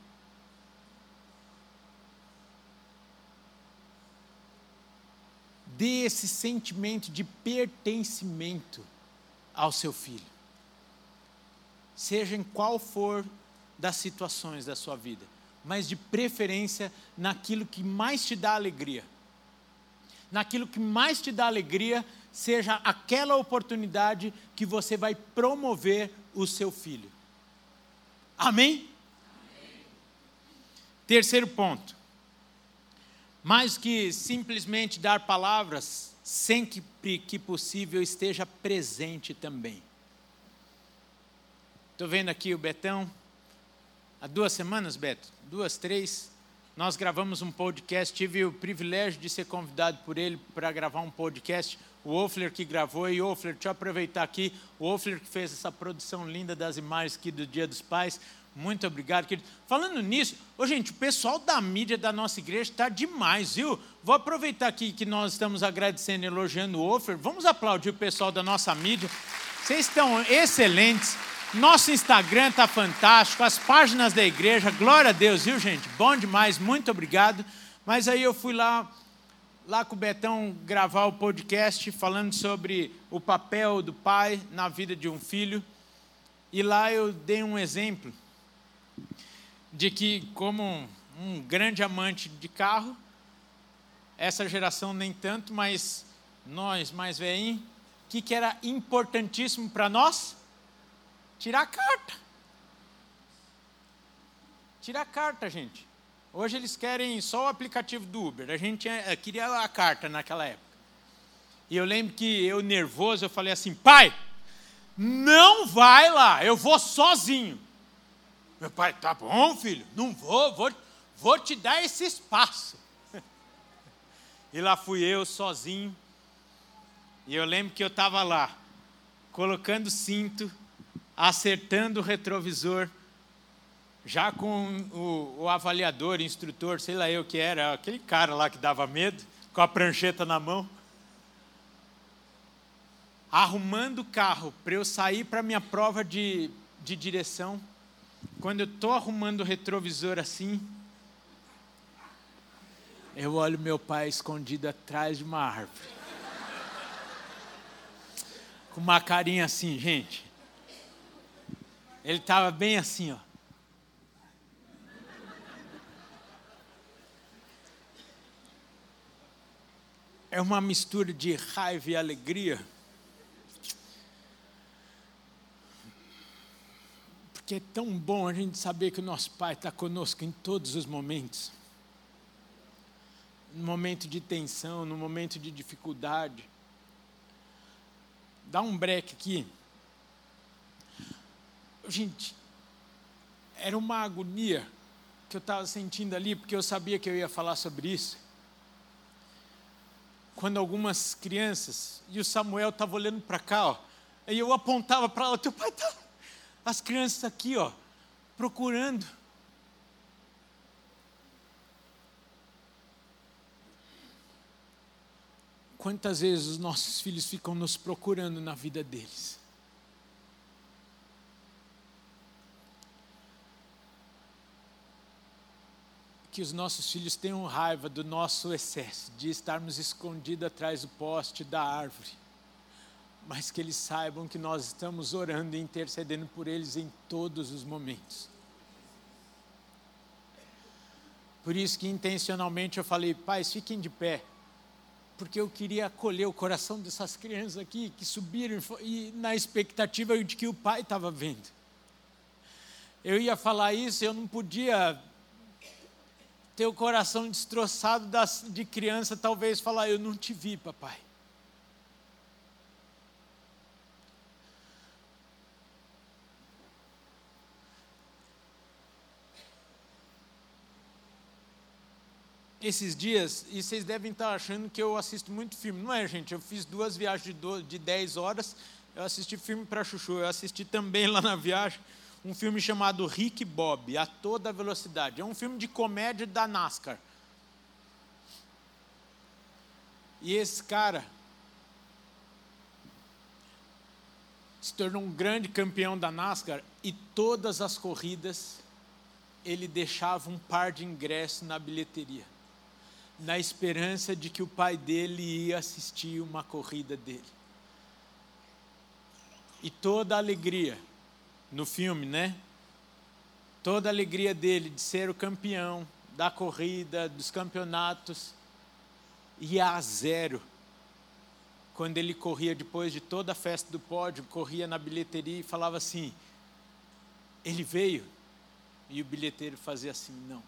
Dê esse sentimento de pertencimento ao seu filho. Seja em qual for das situações da sua vida mas de preferência naquilo que mais te dá alegria. Naquilo que mais te dá alegria, seja aquela oportunidade que você vai promover o seu filho. Amém? Amém. Terceiro ponto. Mais que simplesmente dar palavras, sempre que possível esteja presente também. Estou vendo aqui o Betão. Há duas semanas, Beto, duas, três, nós gravamos um podcast. Tive o privilégio de ser convidado por ele para gravar um podcast. O Wolfler que gravou, e Wolfler, deixa eu aproveitar aqui. O Wolfler que fez essa produção linda das imagens aqui do Dia dos Pais. Muito obrigado, querido. Falando nisso, ô, gente, o pessoal da mídia da nossa igreja está demais, viu? Vou aproveitar aqui que nós estamos agradecendo, elogiando o Wolfler. Vamos aplaudir o pessoal da nossa mídia. Vocês estão excelentes. Nosso Instagram está fantástico, as páginas da igreja, glória a Deus, viu gente? Bom demais, muito obrigado. Mas aí eu fui lá, lá com o Betão gravar o podcast falando sobre o papel do pai na vida de um filho. E lá eu dei um exemplo de que, como um, grande amante de carro, essa geração nem tanto, mas nós mais velhinhos, o que, que era importantíssimo para nós? Tirar a carta. Tirar a carta, gente. Hoje eles querem só o aplicativo do Uber. A gente eh, queria a carta naquela época. E eu lembro que eu nervoso, eu falei assim: "Pai, não vai lá, eu vou sozinho". Meu pai, tá bom, filho, não vou, vou, vou te dar esse espaço. E lá fui eu sozinho. E eu lembro que eu estava lá, colocando cinto, acertando o retrovisor, já com o, o avaliador, instrutor, sei lá eu que era, aquele cara lá que dava medo, com a prancheta na mão, arrumando o carro para eu sair para minha prova de, de direção. Quando eu estou arrumando o retrovisor assim, eu olho meu pai escondido atrás de uma árvore. Com uma carinha assim, gente. Ele estava bem assim, ó. É uma mistura de raiva e alegria. Porque é tão bom a gente saber que o nosso Pai está conosco em todos os momentos. No momento de tensão, no momento de dificuldade. Dá um break aqui. Gente, era uma agonia que eu estava sentindo ali, porque eu sabia que eu ia falar sobre isso. Quando algumas crianças, e o Samuel estava olhando para cá, ó, aí eu apontava para lá, teu pai está as crianças aqui, ó, procurando. Quantas vezes os nossos filhos ficam nos procurando na vida deles? Que os nossos filhos tenham raiva do nosso excesso, de estarmos escondidos atrás do poste da árvore mas que eles saibam que nós estamos orando e intercedendo por eles em todos os momentos. Por isso que intencionalmente eu falei, pais, fiquem de pé, porque eu queria acolher o coração dessas crianças aqui que subiram e na expectativa de que o pai estava vendo. Eu ia falar isso, eu não podia ter o coração destroçado de criança, talvez falar, eu não te vi, papai. Esses dias, e vocês devem estar achando que eu assisto muito filme. Não é, gente? Eu fiz duas viagens de, de 10 horas, eu assisti filme para Chuchu. Eu assisti também lá na viagem um filme chamado Rick Bob, A Toda Velocidade. É um filme de comédia da NASCAR. E esse cara se tornou um grande campeão da NASCAR e todas as corridas ele deixava um par de ingressos na bilheteria na esperança de que o pai dele ia assistir uma corrida dele. E toda a alegria no filme, né? Toda a alegria dele de ser o campeão da corrida, dos campeonatos, ia a zero. Quando ele corria depois de toda a festa do pódio, corria na bilheteria e falava assim: ele veio. E o bilheteiro fazia assim: não.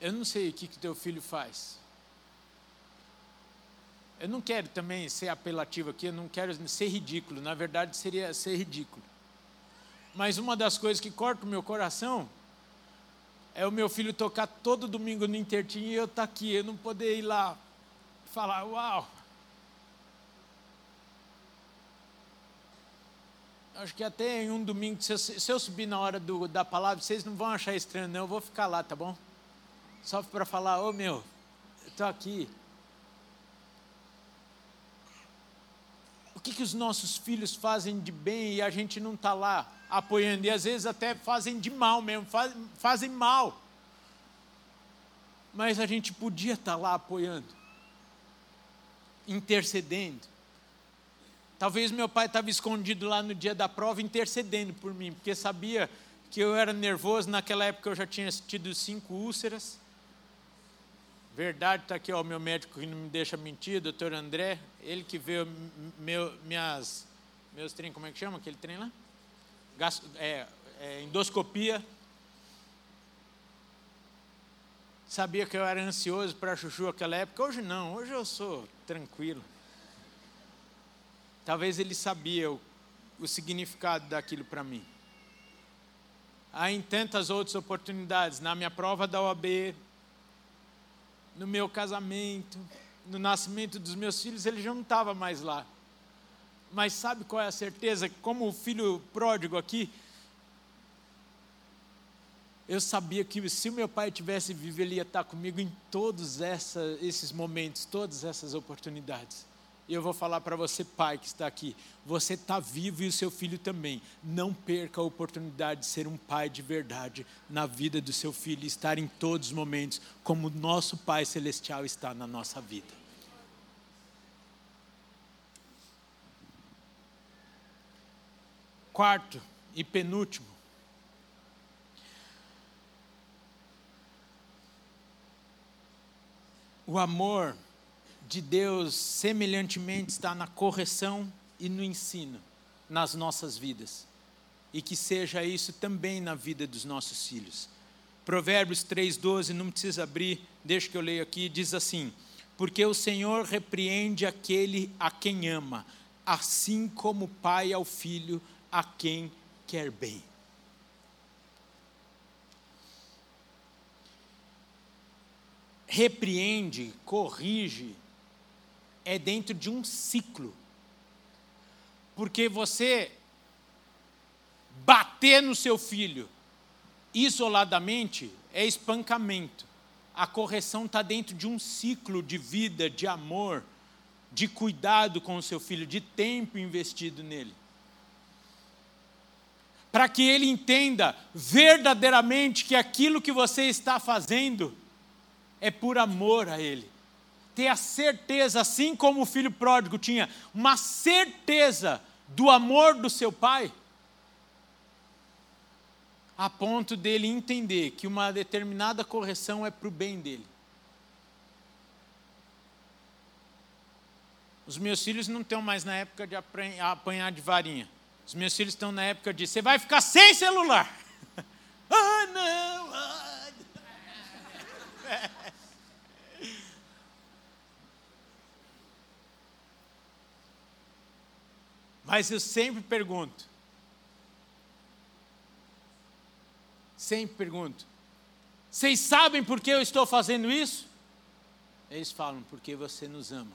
Eu não sei o que, que teu filho faz. Eu não quero também ser apelativo aqui, eu não quero ser ridículo, na verdade seria ser ridículo. Mas uma das coisas que corta o meu coração é o meu filho tocar todo domingo no Intertim e eu estar tá aqui, eu não poder ir lá falar, uau. Acho que até em um domingo, se eu, se eu subir na hora do, da palavra, vocês não vão achar estranho, não, eu vou ficar lá, tá bom? Só para falar, ô oh, meu, estou aqui. O que, que os nossos filhos fazem de bem e a gente não está lá apoiando? E às vezes até fazem de mal mesmo, faz, fazem mal. Mas a gente podia estar tá lá apoiando, intercedendo. Talvez meu pai estava escondido lá no dia da prova, intercedendo por mim, porque sabia que eu era nervoso. Naquela época eu já tinha tido cinco úlceras. Verdade está aqui, ó, o meu médico que não me deixa mentir, doutor André, ele que vê meu, minhas, meus trem, como é que chama aquele trem lá? É, é, endoscopia. Sabia que eu era ansioso para chuchu naquela época, hoje não, hoje eu sou tranquilo. Talvez ele sabia o, o significado daquilo para mim. Há em tantas outras oportunidades, na minha prova da OAB, no meu casamento, no nascimento dos meus filhos, ele já não estava mais lá. Mas sabe qual é a certeza? Como o filho pródigo aqui, eu sabia que se o meu pai tivesse vivo, ele ia estar comigo em todos essa, esses momentos, todas essas oportunidades. E eu vou falar para você, pai que está aqui, você está vivo e o seu filho também. Não perca a oportunidade de ser um pai de verdade na vida do seu filho, estar em todos os momentos como o nosso Pai Celestial está na nossa vida. Quarto e penúltimo. O amor de Deus, semelhantemente, está na correção e no ensino nas nossas vidas. E que seja isso também na vida dos nossos filhos. Provérbios 3,12, não precisa abrir, deixa que eu leio aqui, diz assim: Porque o Senhor repreende aquele a quem ama, assim como o pai ao filho a quem quer bem. Repreende, corrige, é dentro de um ciclo. Porque você bater no seu filho isoladamente é espancamento. A correção está dentro de um ciclo de vida, de amor, de cuidado com o seu filho, de tempo investido nele. Para que ele entenda verdadeiramente que aquilo que você está fazendo é por amor a ele ter a certeza, assim como o filho pródigo tinha uma certeza do amor do seu pai, a ponto dele entender que uma determinada correção é para o bem dele. Os meus filhos não estão mais na época de apanhar de varinha. Os meus filhos estão na época de você vai ficar sem celular. ah, não! Ah. Mas eu sempre pergunto, sempre pergunto, vocês sabem por que eu estou fazendo isso? Eles falam, porque você nos ama.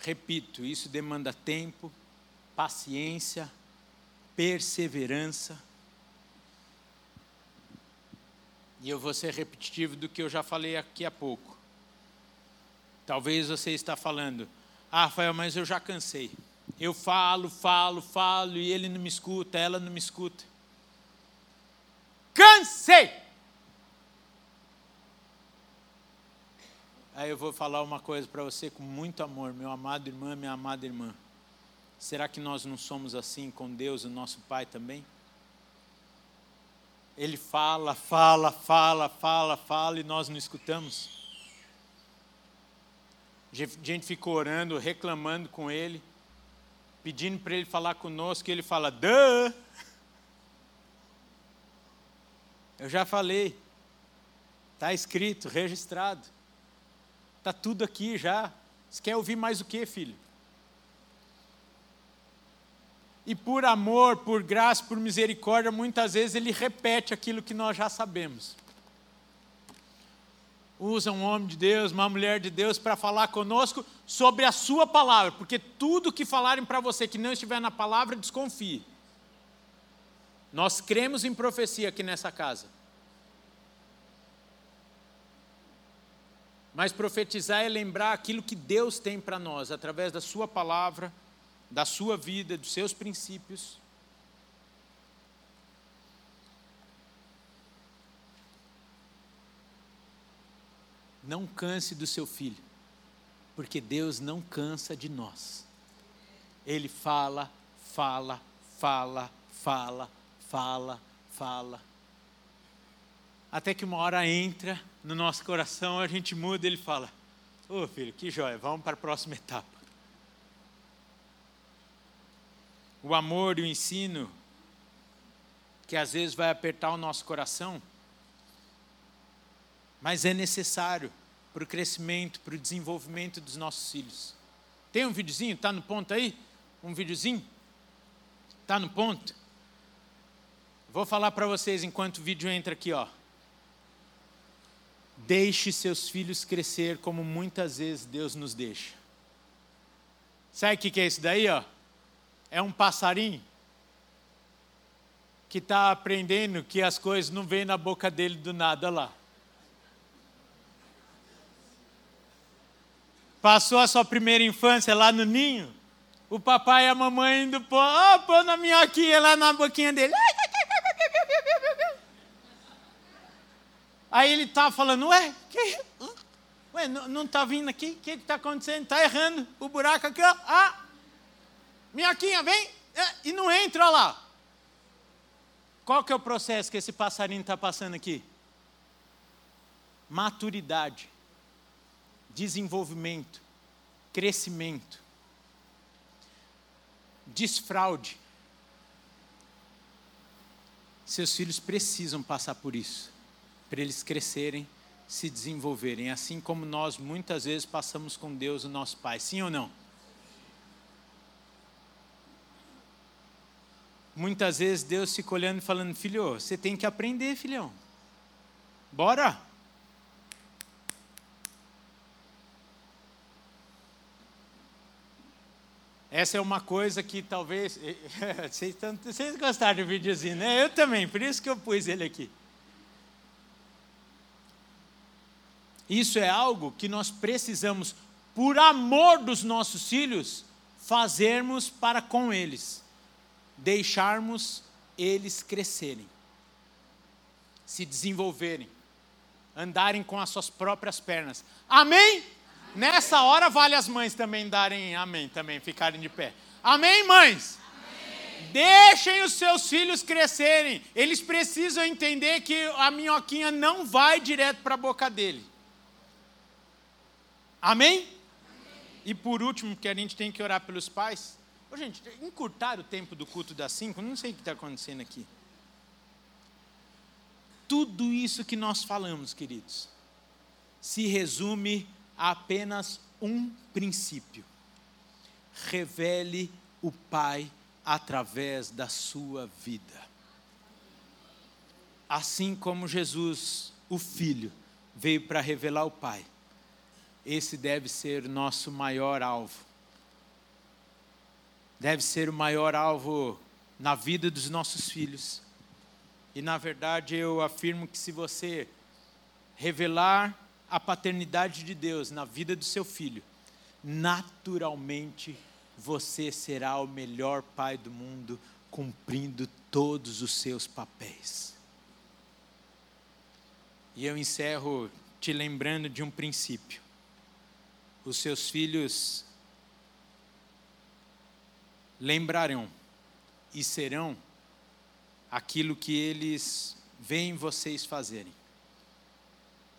Repito, isso demanda tempo, paciência, perseverança. E eu vou ser repetitivo do que eu já falei aqui há pouco. Talvez você está falando, ah, Rafael, mas eu já cansei. Eu falo, falo, falo e ele não me escuta, ela não me escuta. Cansei! Aí eu vou falar uma coisa para você com muito amor, meu amado irmão, minha amada irmã. Será que nós não somos assim com Deus, o nosso Pai também? Ele fala, fala, fala, fala, fala e nós não escutamos. Gente ficou orando, reclamando com ele, pedindo para ele falar conosco, e ele fala, Dã! Eu já falei, está escrito, registrado, está tudo aqui já. Você quer ouvir mais o que, filho? E por amor, por graça, por misericórdia, muitas vezes ele repete aquilo que nós já sabemos usa um homem de Deus, uma mulher de Deus para falar conosco sobre a sua palavra, porque tudo que falarem para você que não estiver na palavra, desconfie. Nós cremos em profecia aqui nessa casa. Mas profetizar é lembrar aquilo que Deus tem para nós, através da Sua palavra, da sua vida, dos seus princípios. Não canse do seu filho, porque Deus não cansa de nós. Ele fala, fala, fala, fala, fala, fala. Até que uma hora entra no nosso coração, a gente muda e ele fala: Ô oh, filho, que joia, vamos para a próxima etapa. O amor e o ensino, que às vezes vai apertar o nosso coração, mas é necessário para o crescimento, para o desenvolvimento dos nossos filhos. Tem um videozinho? Está no ponto aí? Um videozinho? Está no ponto? Vou falar para vocês enquanto o vídeo entra aqui, ó. Deixe seus filhos crescer como muitas vezes Deus nos deixa. Sabe o que é isso daí, ó? É um passarinho que está aprendendo que as coisas não vêm na boca dele do nada lá. Passou a sua primeira infância lá no ninho, o papai e a mamãe indo pôr, oh, pôr na minhoquinha lá na boquinha dele. Aí ele está falando, ué, que, ué não está vindo aqui? O que está acontecendo? Está errando o buraco aqui, ó. Ah, minhoquinha, vem. É, e não entra lá. Qual que é o processo que esse passarinho está passando aqui? Maturidade, desenvolvimento, crescimento, desfraude. Seus filhos precisam passar por isso, para eles crescerem, se desenvolverem, assim como nós muitas vezes passamos com Deus, o nosso Pai. Sim ou não? Muitas vezes Deus fica olhando e falando: Filho, você tem que aprender, filhão. Bora! Essa é uma coisa que talvez. Vocês, gostaram do videozinho, né? Eu também, por isso que eu pus ele aqui. Isso é algo que nós precisamos, por amor dos nossos filhos, fazermos para com eles. Deixarmos eles crescerem, se desenvolverem, andarem com as suas próprias pernas. Amém? Nessa hora vale as mães também darem amém, também ficarem de pé. Amém, mães? Amém. Deixem os seus filhos crescerem. Eles precisam entender que a minhoquinha não vai direto para a boca dele. Amém? Amém? E por último, que a gente tem que orar pelos pais. Ô, gente, encurtar o tempo do culto das cinco, não sei o que está acontecendo aqui. Tudo isso que nós falamos, queridos, se resume apenas um princípio: revele o Pai através da sua vida. Assim como Jesus, o Filho, veio para revelar o Pai, esse deve ser nosso maior alvo. Deve ser o maior alvo na vida dos nossos filhos. E na verdade eu afirmo que se você revelar a paternidade de Deus na vida do seu filho, naturalmente você será o melhor pai do mundo, cumprindo todos os seus papéis. E eu encerro te lembrando de um princípio. Os seus filhos lembrarão e serão aquilo que eles veem vocês fazerem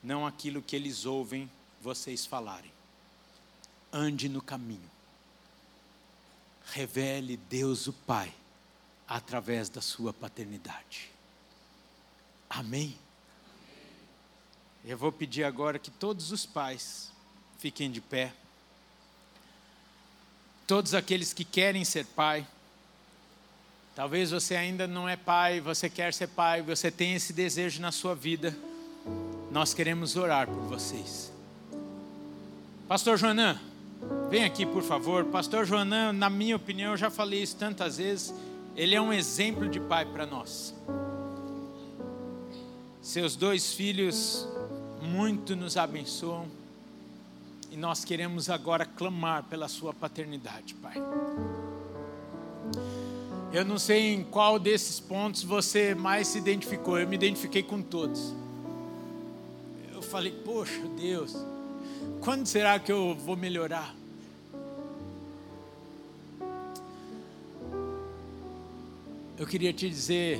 não aquilo que eles ouvem vocês falarem. Ande no caminho. Revele Deus o Pai através da sua paternidade. Amém? Eu vou pedir agora que todos os pais fiquem de pé. Todos aqueles que querem ser pai. Talvez você ainda não é pai, você quer ser pai, você tem esse desejo na sua vida nós queremos orar por vocês. Pastor Joanã, vem aqui por favor. Pastor Joanã, na minha opinião, eu já falei isso tantas vezes, ele é um exemplo de pai para nós. Seus dois filhos muito nos abençoam e nós queremos agora clamar pela sua paternidade, Pai. Eu não sei em qual desses pontos você mais se identificou, eu me identifiquei com todos falei, poxa Deus, quando será que eu vou melhorar? Eu queria te dizer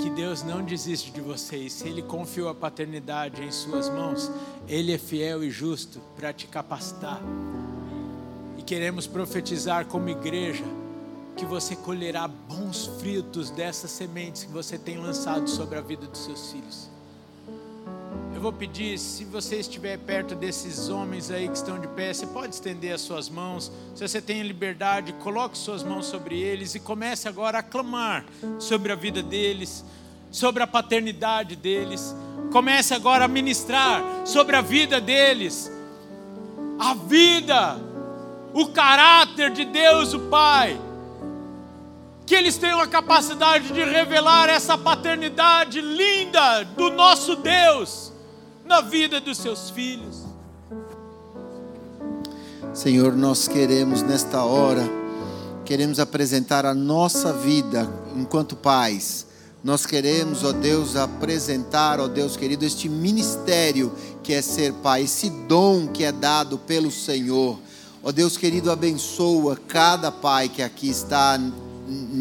que Deus não desiste de vocês. Se Ele confiou a paternidade em Suas mãos, Ele é fiel e justo para te capacitar. E queremos profetizar como igreja que você colherá bons frutos dessas sementes que você tem lançado sobre a vida dos seus filhos vou pedir, se você estiver perto desses homens aí que estão de pé, você pode estender as suas mãos. Se você tem liberdade, coloque suas mãos sobre eles e comece agora a clamar sobre a vida deles, sobre a paternidade deles. Comece agora a ministrar sobre a vida deles. A vida, o caráter de Deus, o Pai que eles tenham a capacidade de revelar essa paternidade linda do nosso Deus na vida dos seus filhos. Senhor, nós queremos nesta hora, queremos apresentar a nossa vida enquanto pais. Nós queremos, ó Deus, apresentar, ó Deus querido, este ministério que é ser pai, esse dom que é dado pelo Senhor. Ó Deus querido, abençoa cada pai que aqui está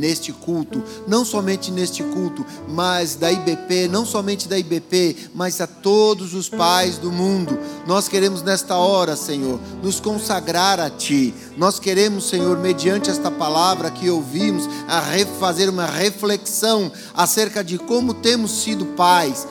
neste culto, não somente neste culto, mas da IBP, não somente da IBP, mas a todos os pais do mundo. Nós queremos nesta hora, Senhor, nos consagrar a Ti. Nós queremos, Senhor, mediante esta palavra que ouvimos, a fazer uma reflexão acerca de como temos sido pais,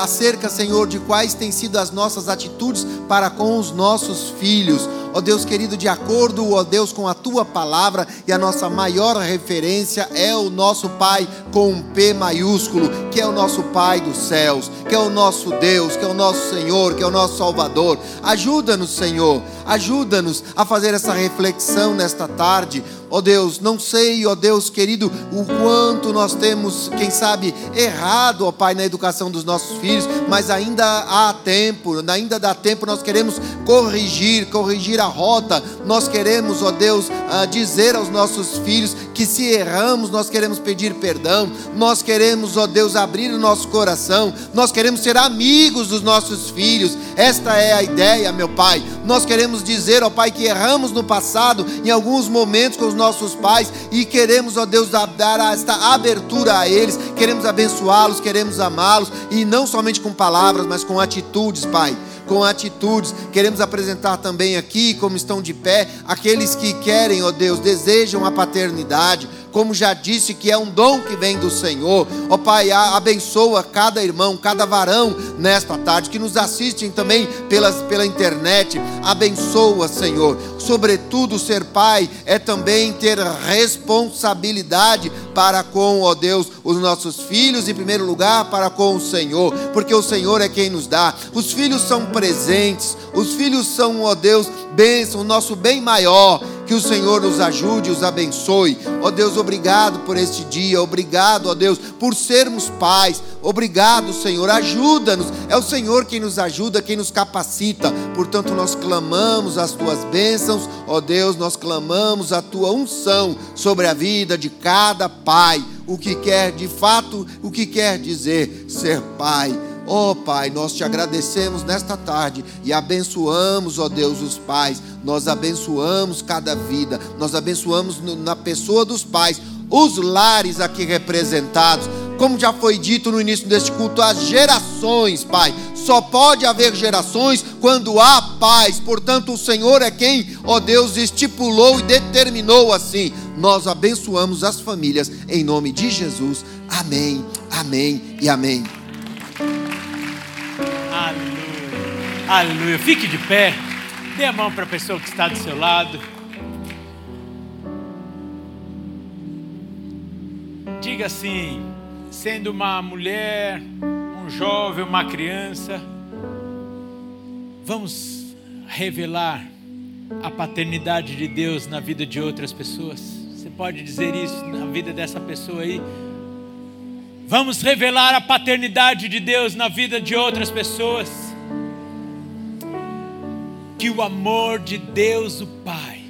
acerca, Senhor, de quais têm sido as nossas atitudes para com os nossos filhos ó Deus querido, de acordo, ó Deus, com a tua palavra, e a nossa maior referência é o nosso Pai com um P maiúsculo, que é o nosso Pai dos céus, que é o nosso Deus, que é o nosso Senhor, que é o nosso Salvador. Ajuda-nos, Senhor, ajuda-nos a fazer essa reflexão nesta tarde Ó Deus, não sei, ó Deus querido, o quanto nós temos, quem sabe, errado, ó Pai, na educação dos nossos filhos, mas ainda há tempo, ainda dá tempo, nós queremos corrigir, corrigir a rota, nós queremos, ó Deus, ah, dizer aos nossos filhos que se erramos, nós queremos pedir perdão, nós queremos, ó Deus, abrir o nosso coração, nós queremos ser amigos dos nossos filhos, esta é a ideia, meu Pai. Nós queremos dizer, ó Pai, que erramos no passado, em alguns momentos com os nossos pais, e queremos, ó Deus, dar esta abertura a eles, queremos abençoá-los, queremos amá-los, e não somente com palavras, mas com atitudes, Pai com atitudes. Queremos apresentar também aqui, como estão de pé, aqueles que querem, ó Deus, desejam a paternidade como já disse, que é um dom que vem do Senhor. Ó Pai, abençoa cada irmão, cada varão nesta tarde, que nos assistem também pelas, pela internet. Abençoa, Senhor. Sobretudo, ser pai é também ter responsabilidade para com, ó Deus, os nossos filhos, em primeiro lugar, para com o Senhor, porque o Senhor é quem nos dá. Os filhos são presentes, os filhos são, ó Deus, bênção, o nosso bem maior. Que o Senhor nos ajude, os abençoe. Ó Deus, obrigado por este dia. Obrigado, ó Deus, por sermos pais. Obrigado, Senhor. Ajuda-nos. É o Senhor quem nos ajuda, quem nos capacita. Portanto, nós clamamos as tuas bênçãos. Ó Deus, nós clamamos a tua unção sobre a vida de cada pai. O que quer, de fato, o que quer dizer ser pai oh, Pai, nós te agradecemos nesta tarde e abençoamos, ó oh Deus, os pais. Nós abençoamos cada vida, nós abençoamos na pessoa dos pais, os lares aqui representados. Como já foi dito no início deste culto, as gerações, Pai. Só pode haver gerações quando há paz. Portanto, o Senhor é quem, ó Deus, estipulou e determinou assim. Nós abençoamos as famílias em nome de Jesus. Amém, amém e amém. Aleluia. Fique de pé. Dê a mão para a pessoa que está do seu lado. Diga assim: sendo uma mulher, um jovem, uma criança, vamos revelar a paternidade de Deus na vida de outras pessoas. Você pode dizer isso na vida dessa pessoa aí? Vamos revelar a paternidade de Deus na vida de outras pessoas. Que o amor de Deus, o Pai,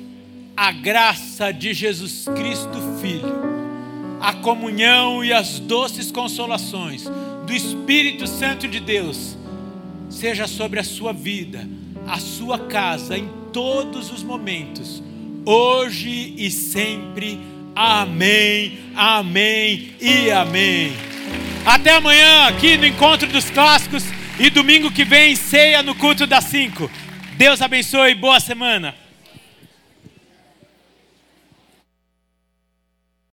a graça de Jesus Cristo, Filho, a comunhão e as doces consolações do Espírito Santo de Deus, seja sobre a sua vida, a sua casa, em todos os momentos, hoje e sempre. Amém, amém e amém. Até amanhã aqui no Encontro dos Clássicos e domingo que vem ceia no culto das 5. Deus abençoe, boa semana.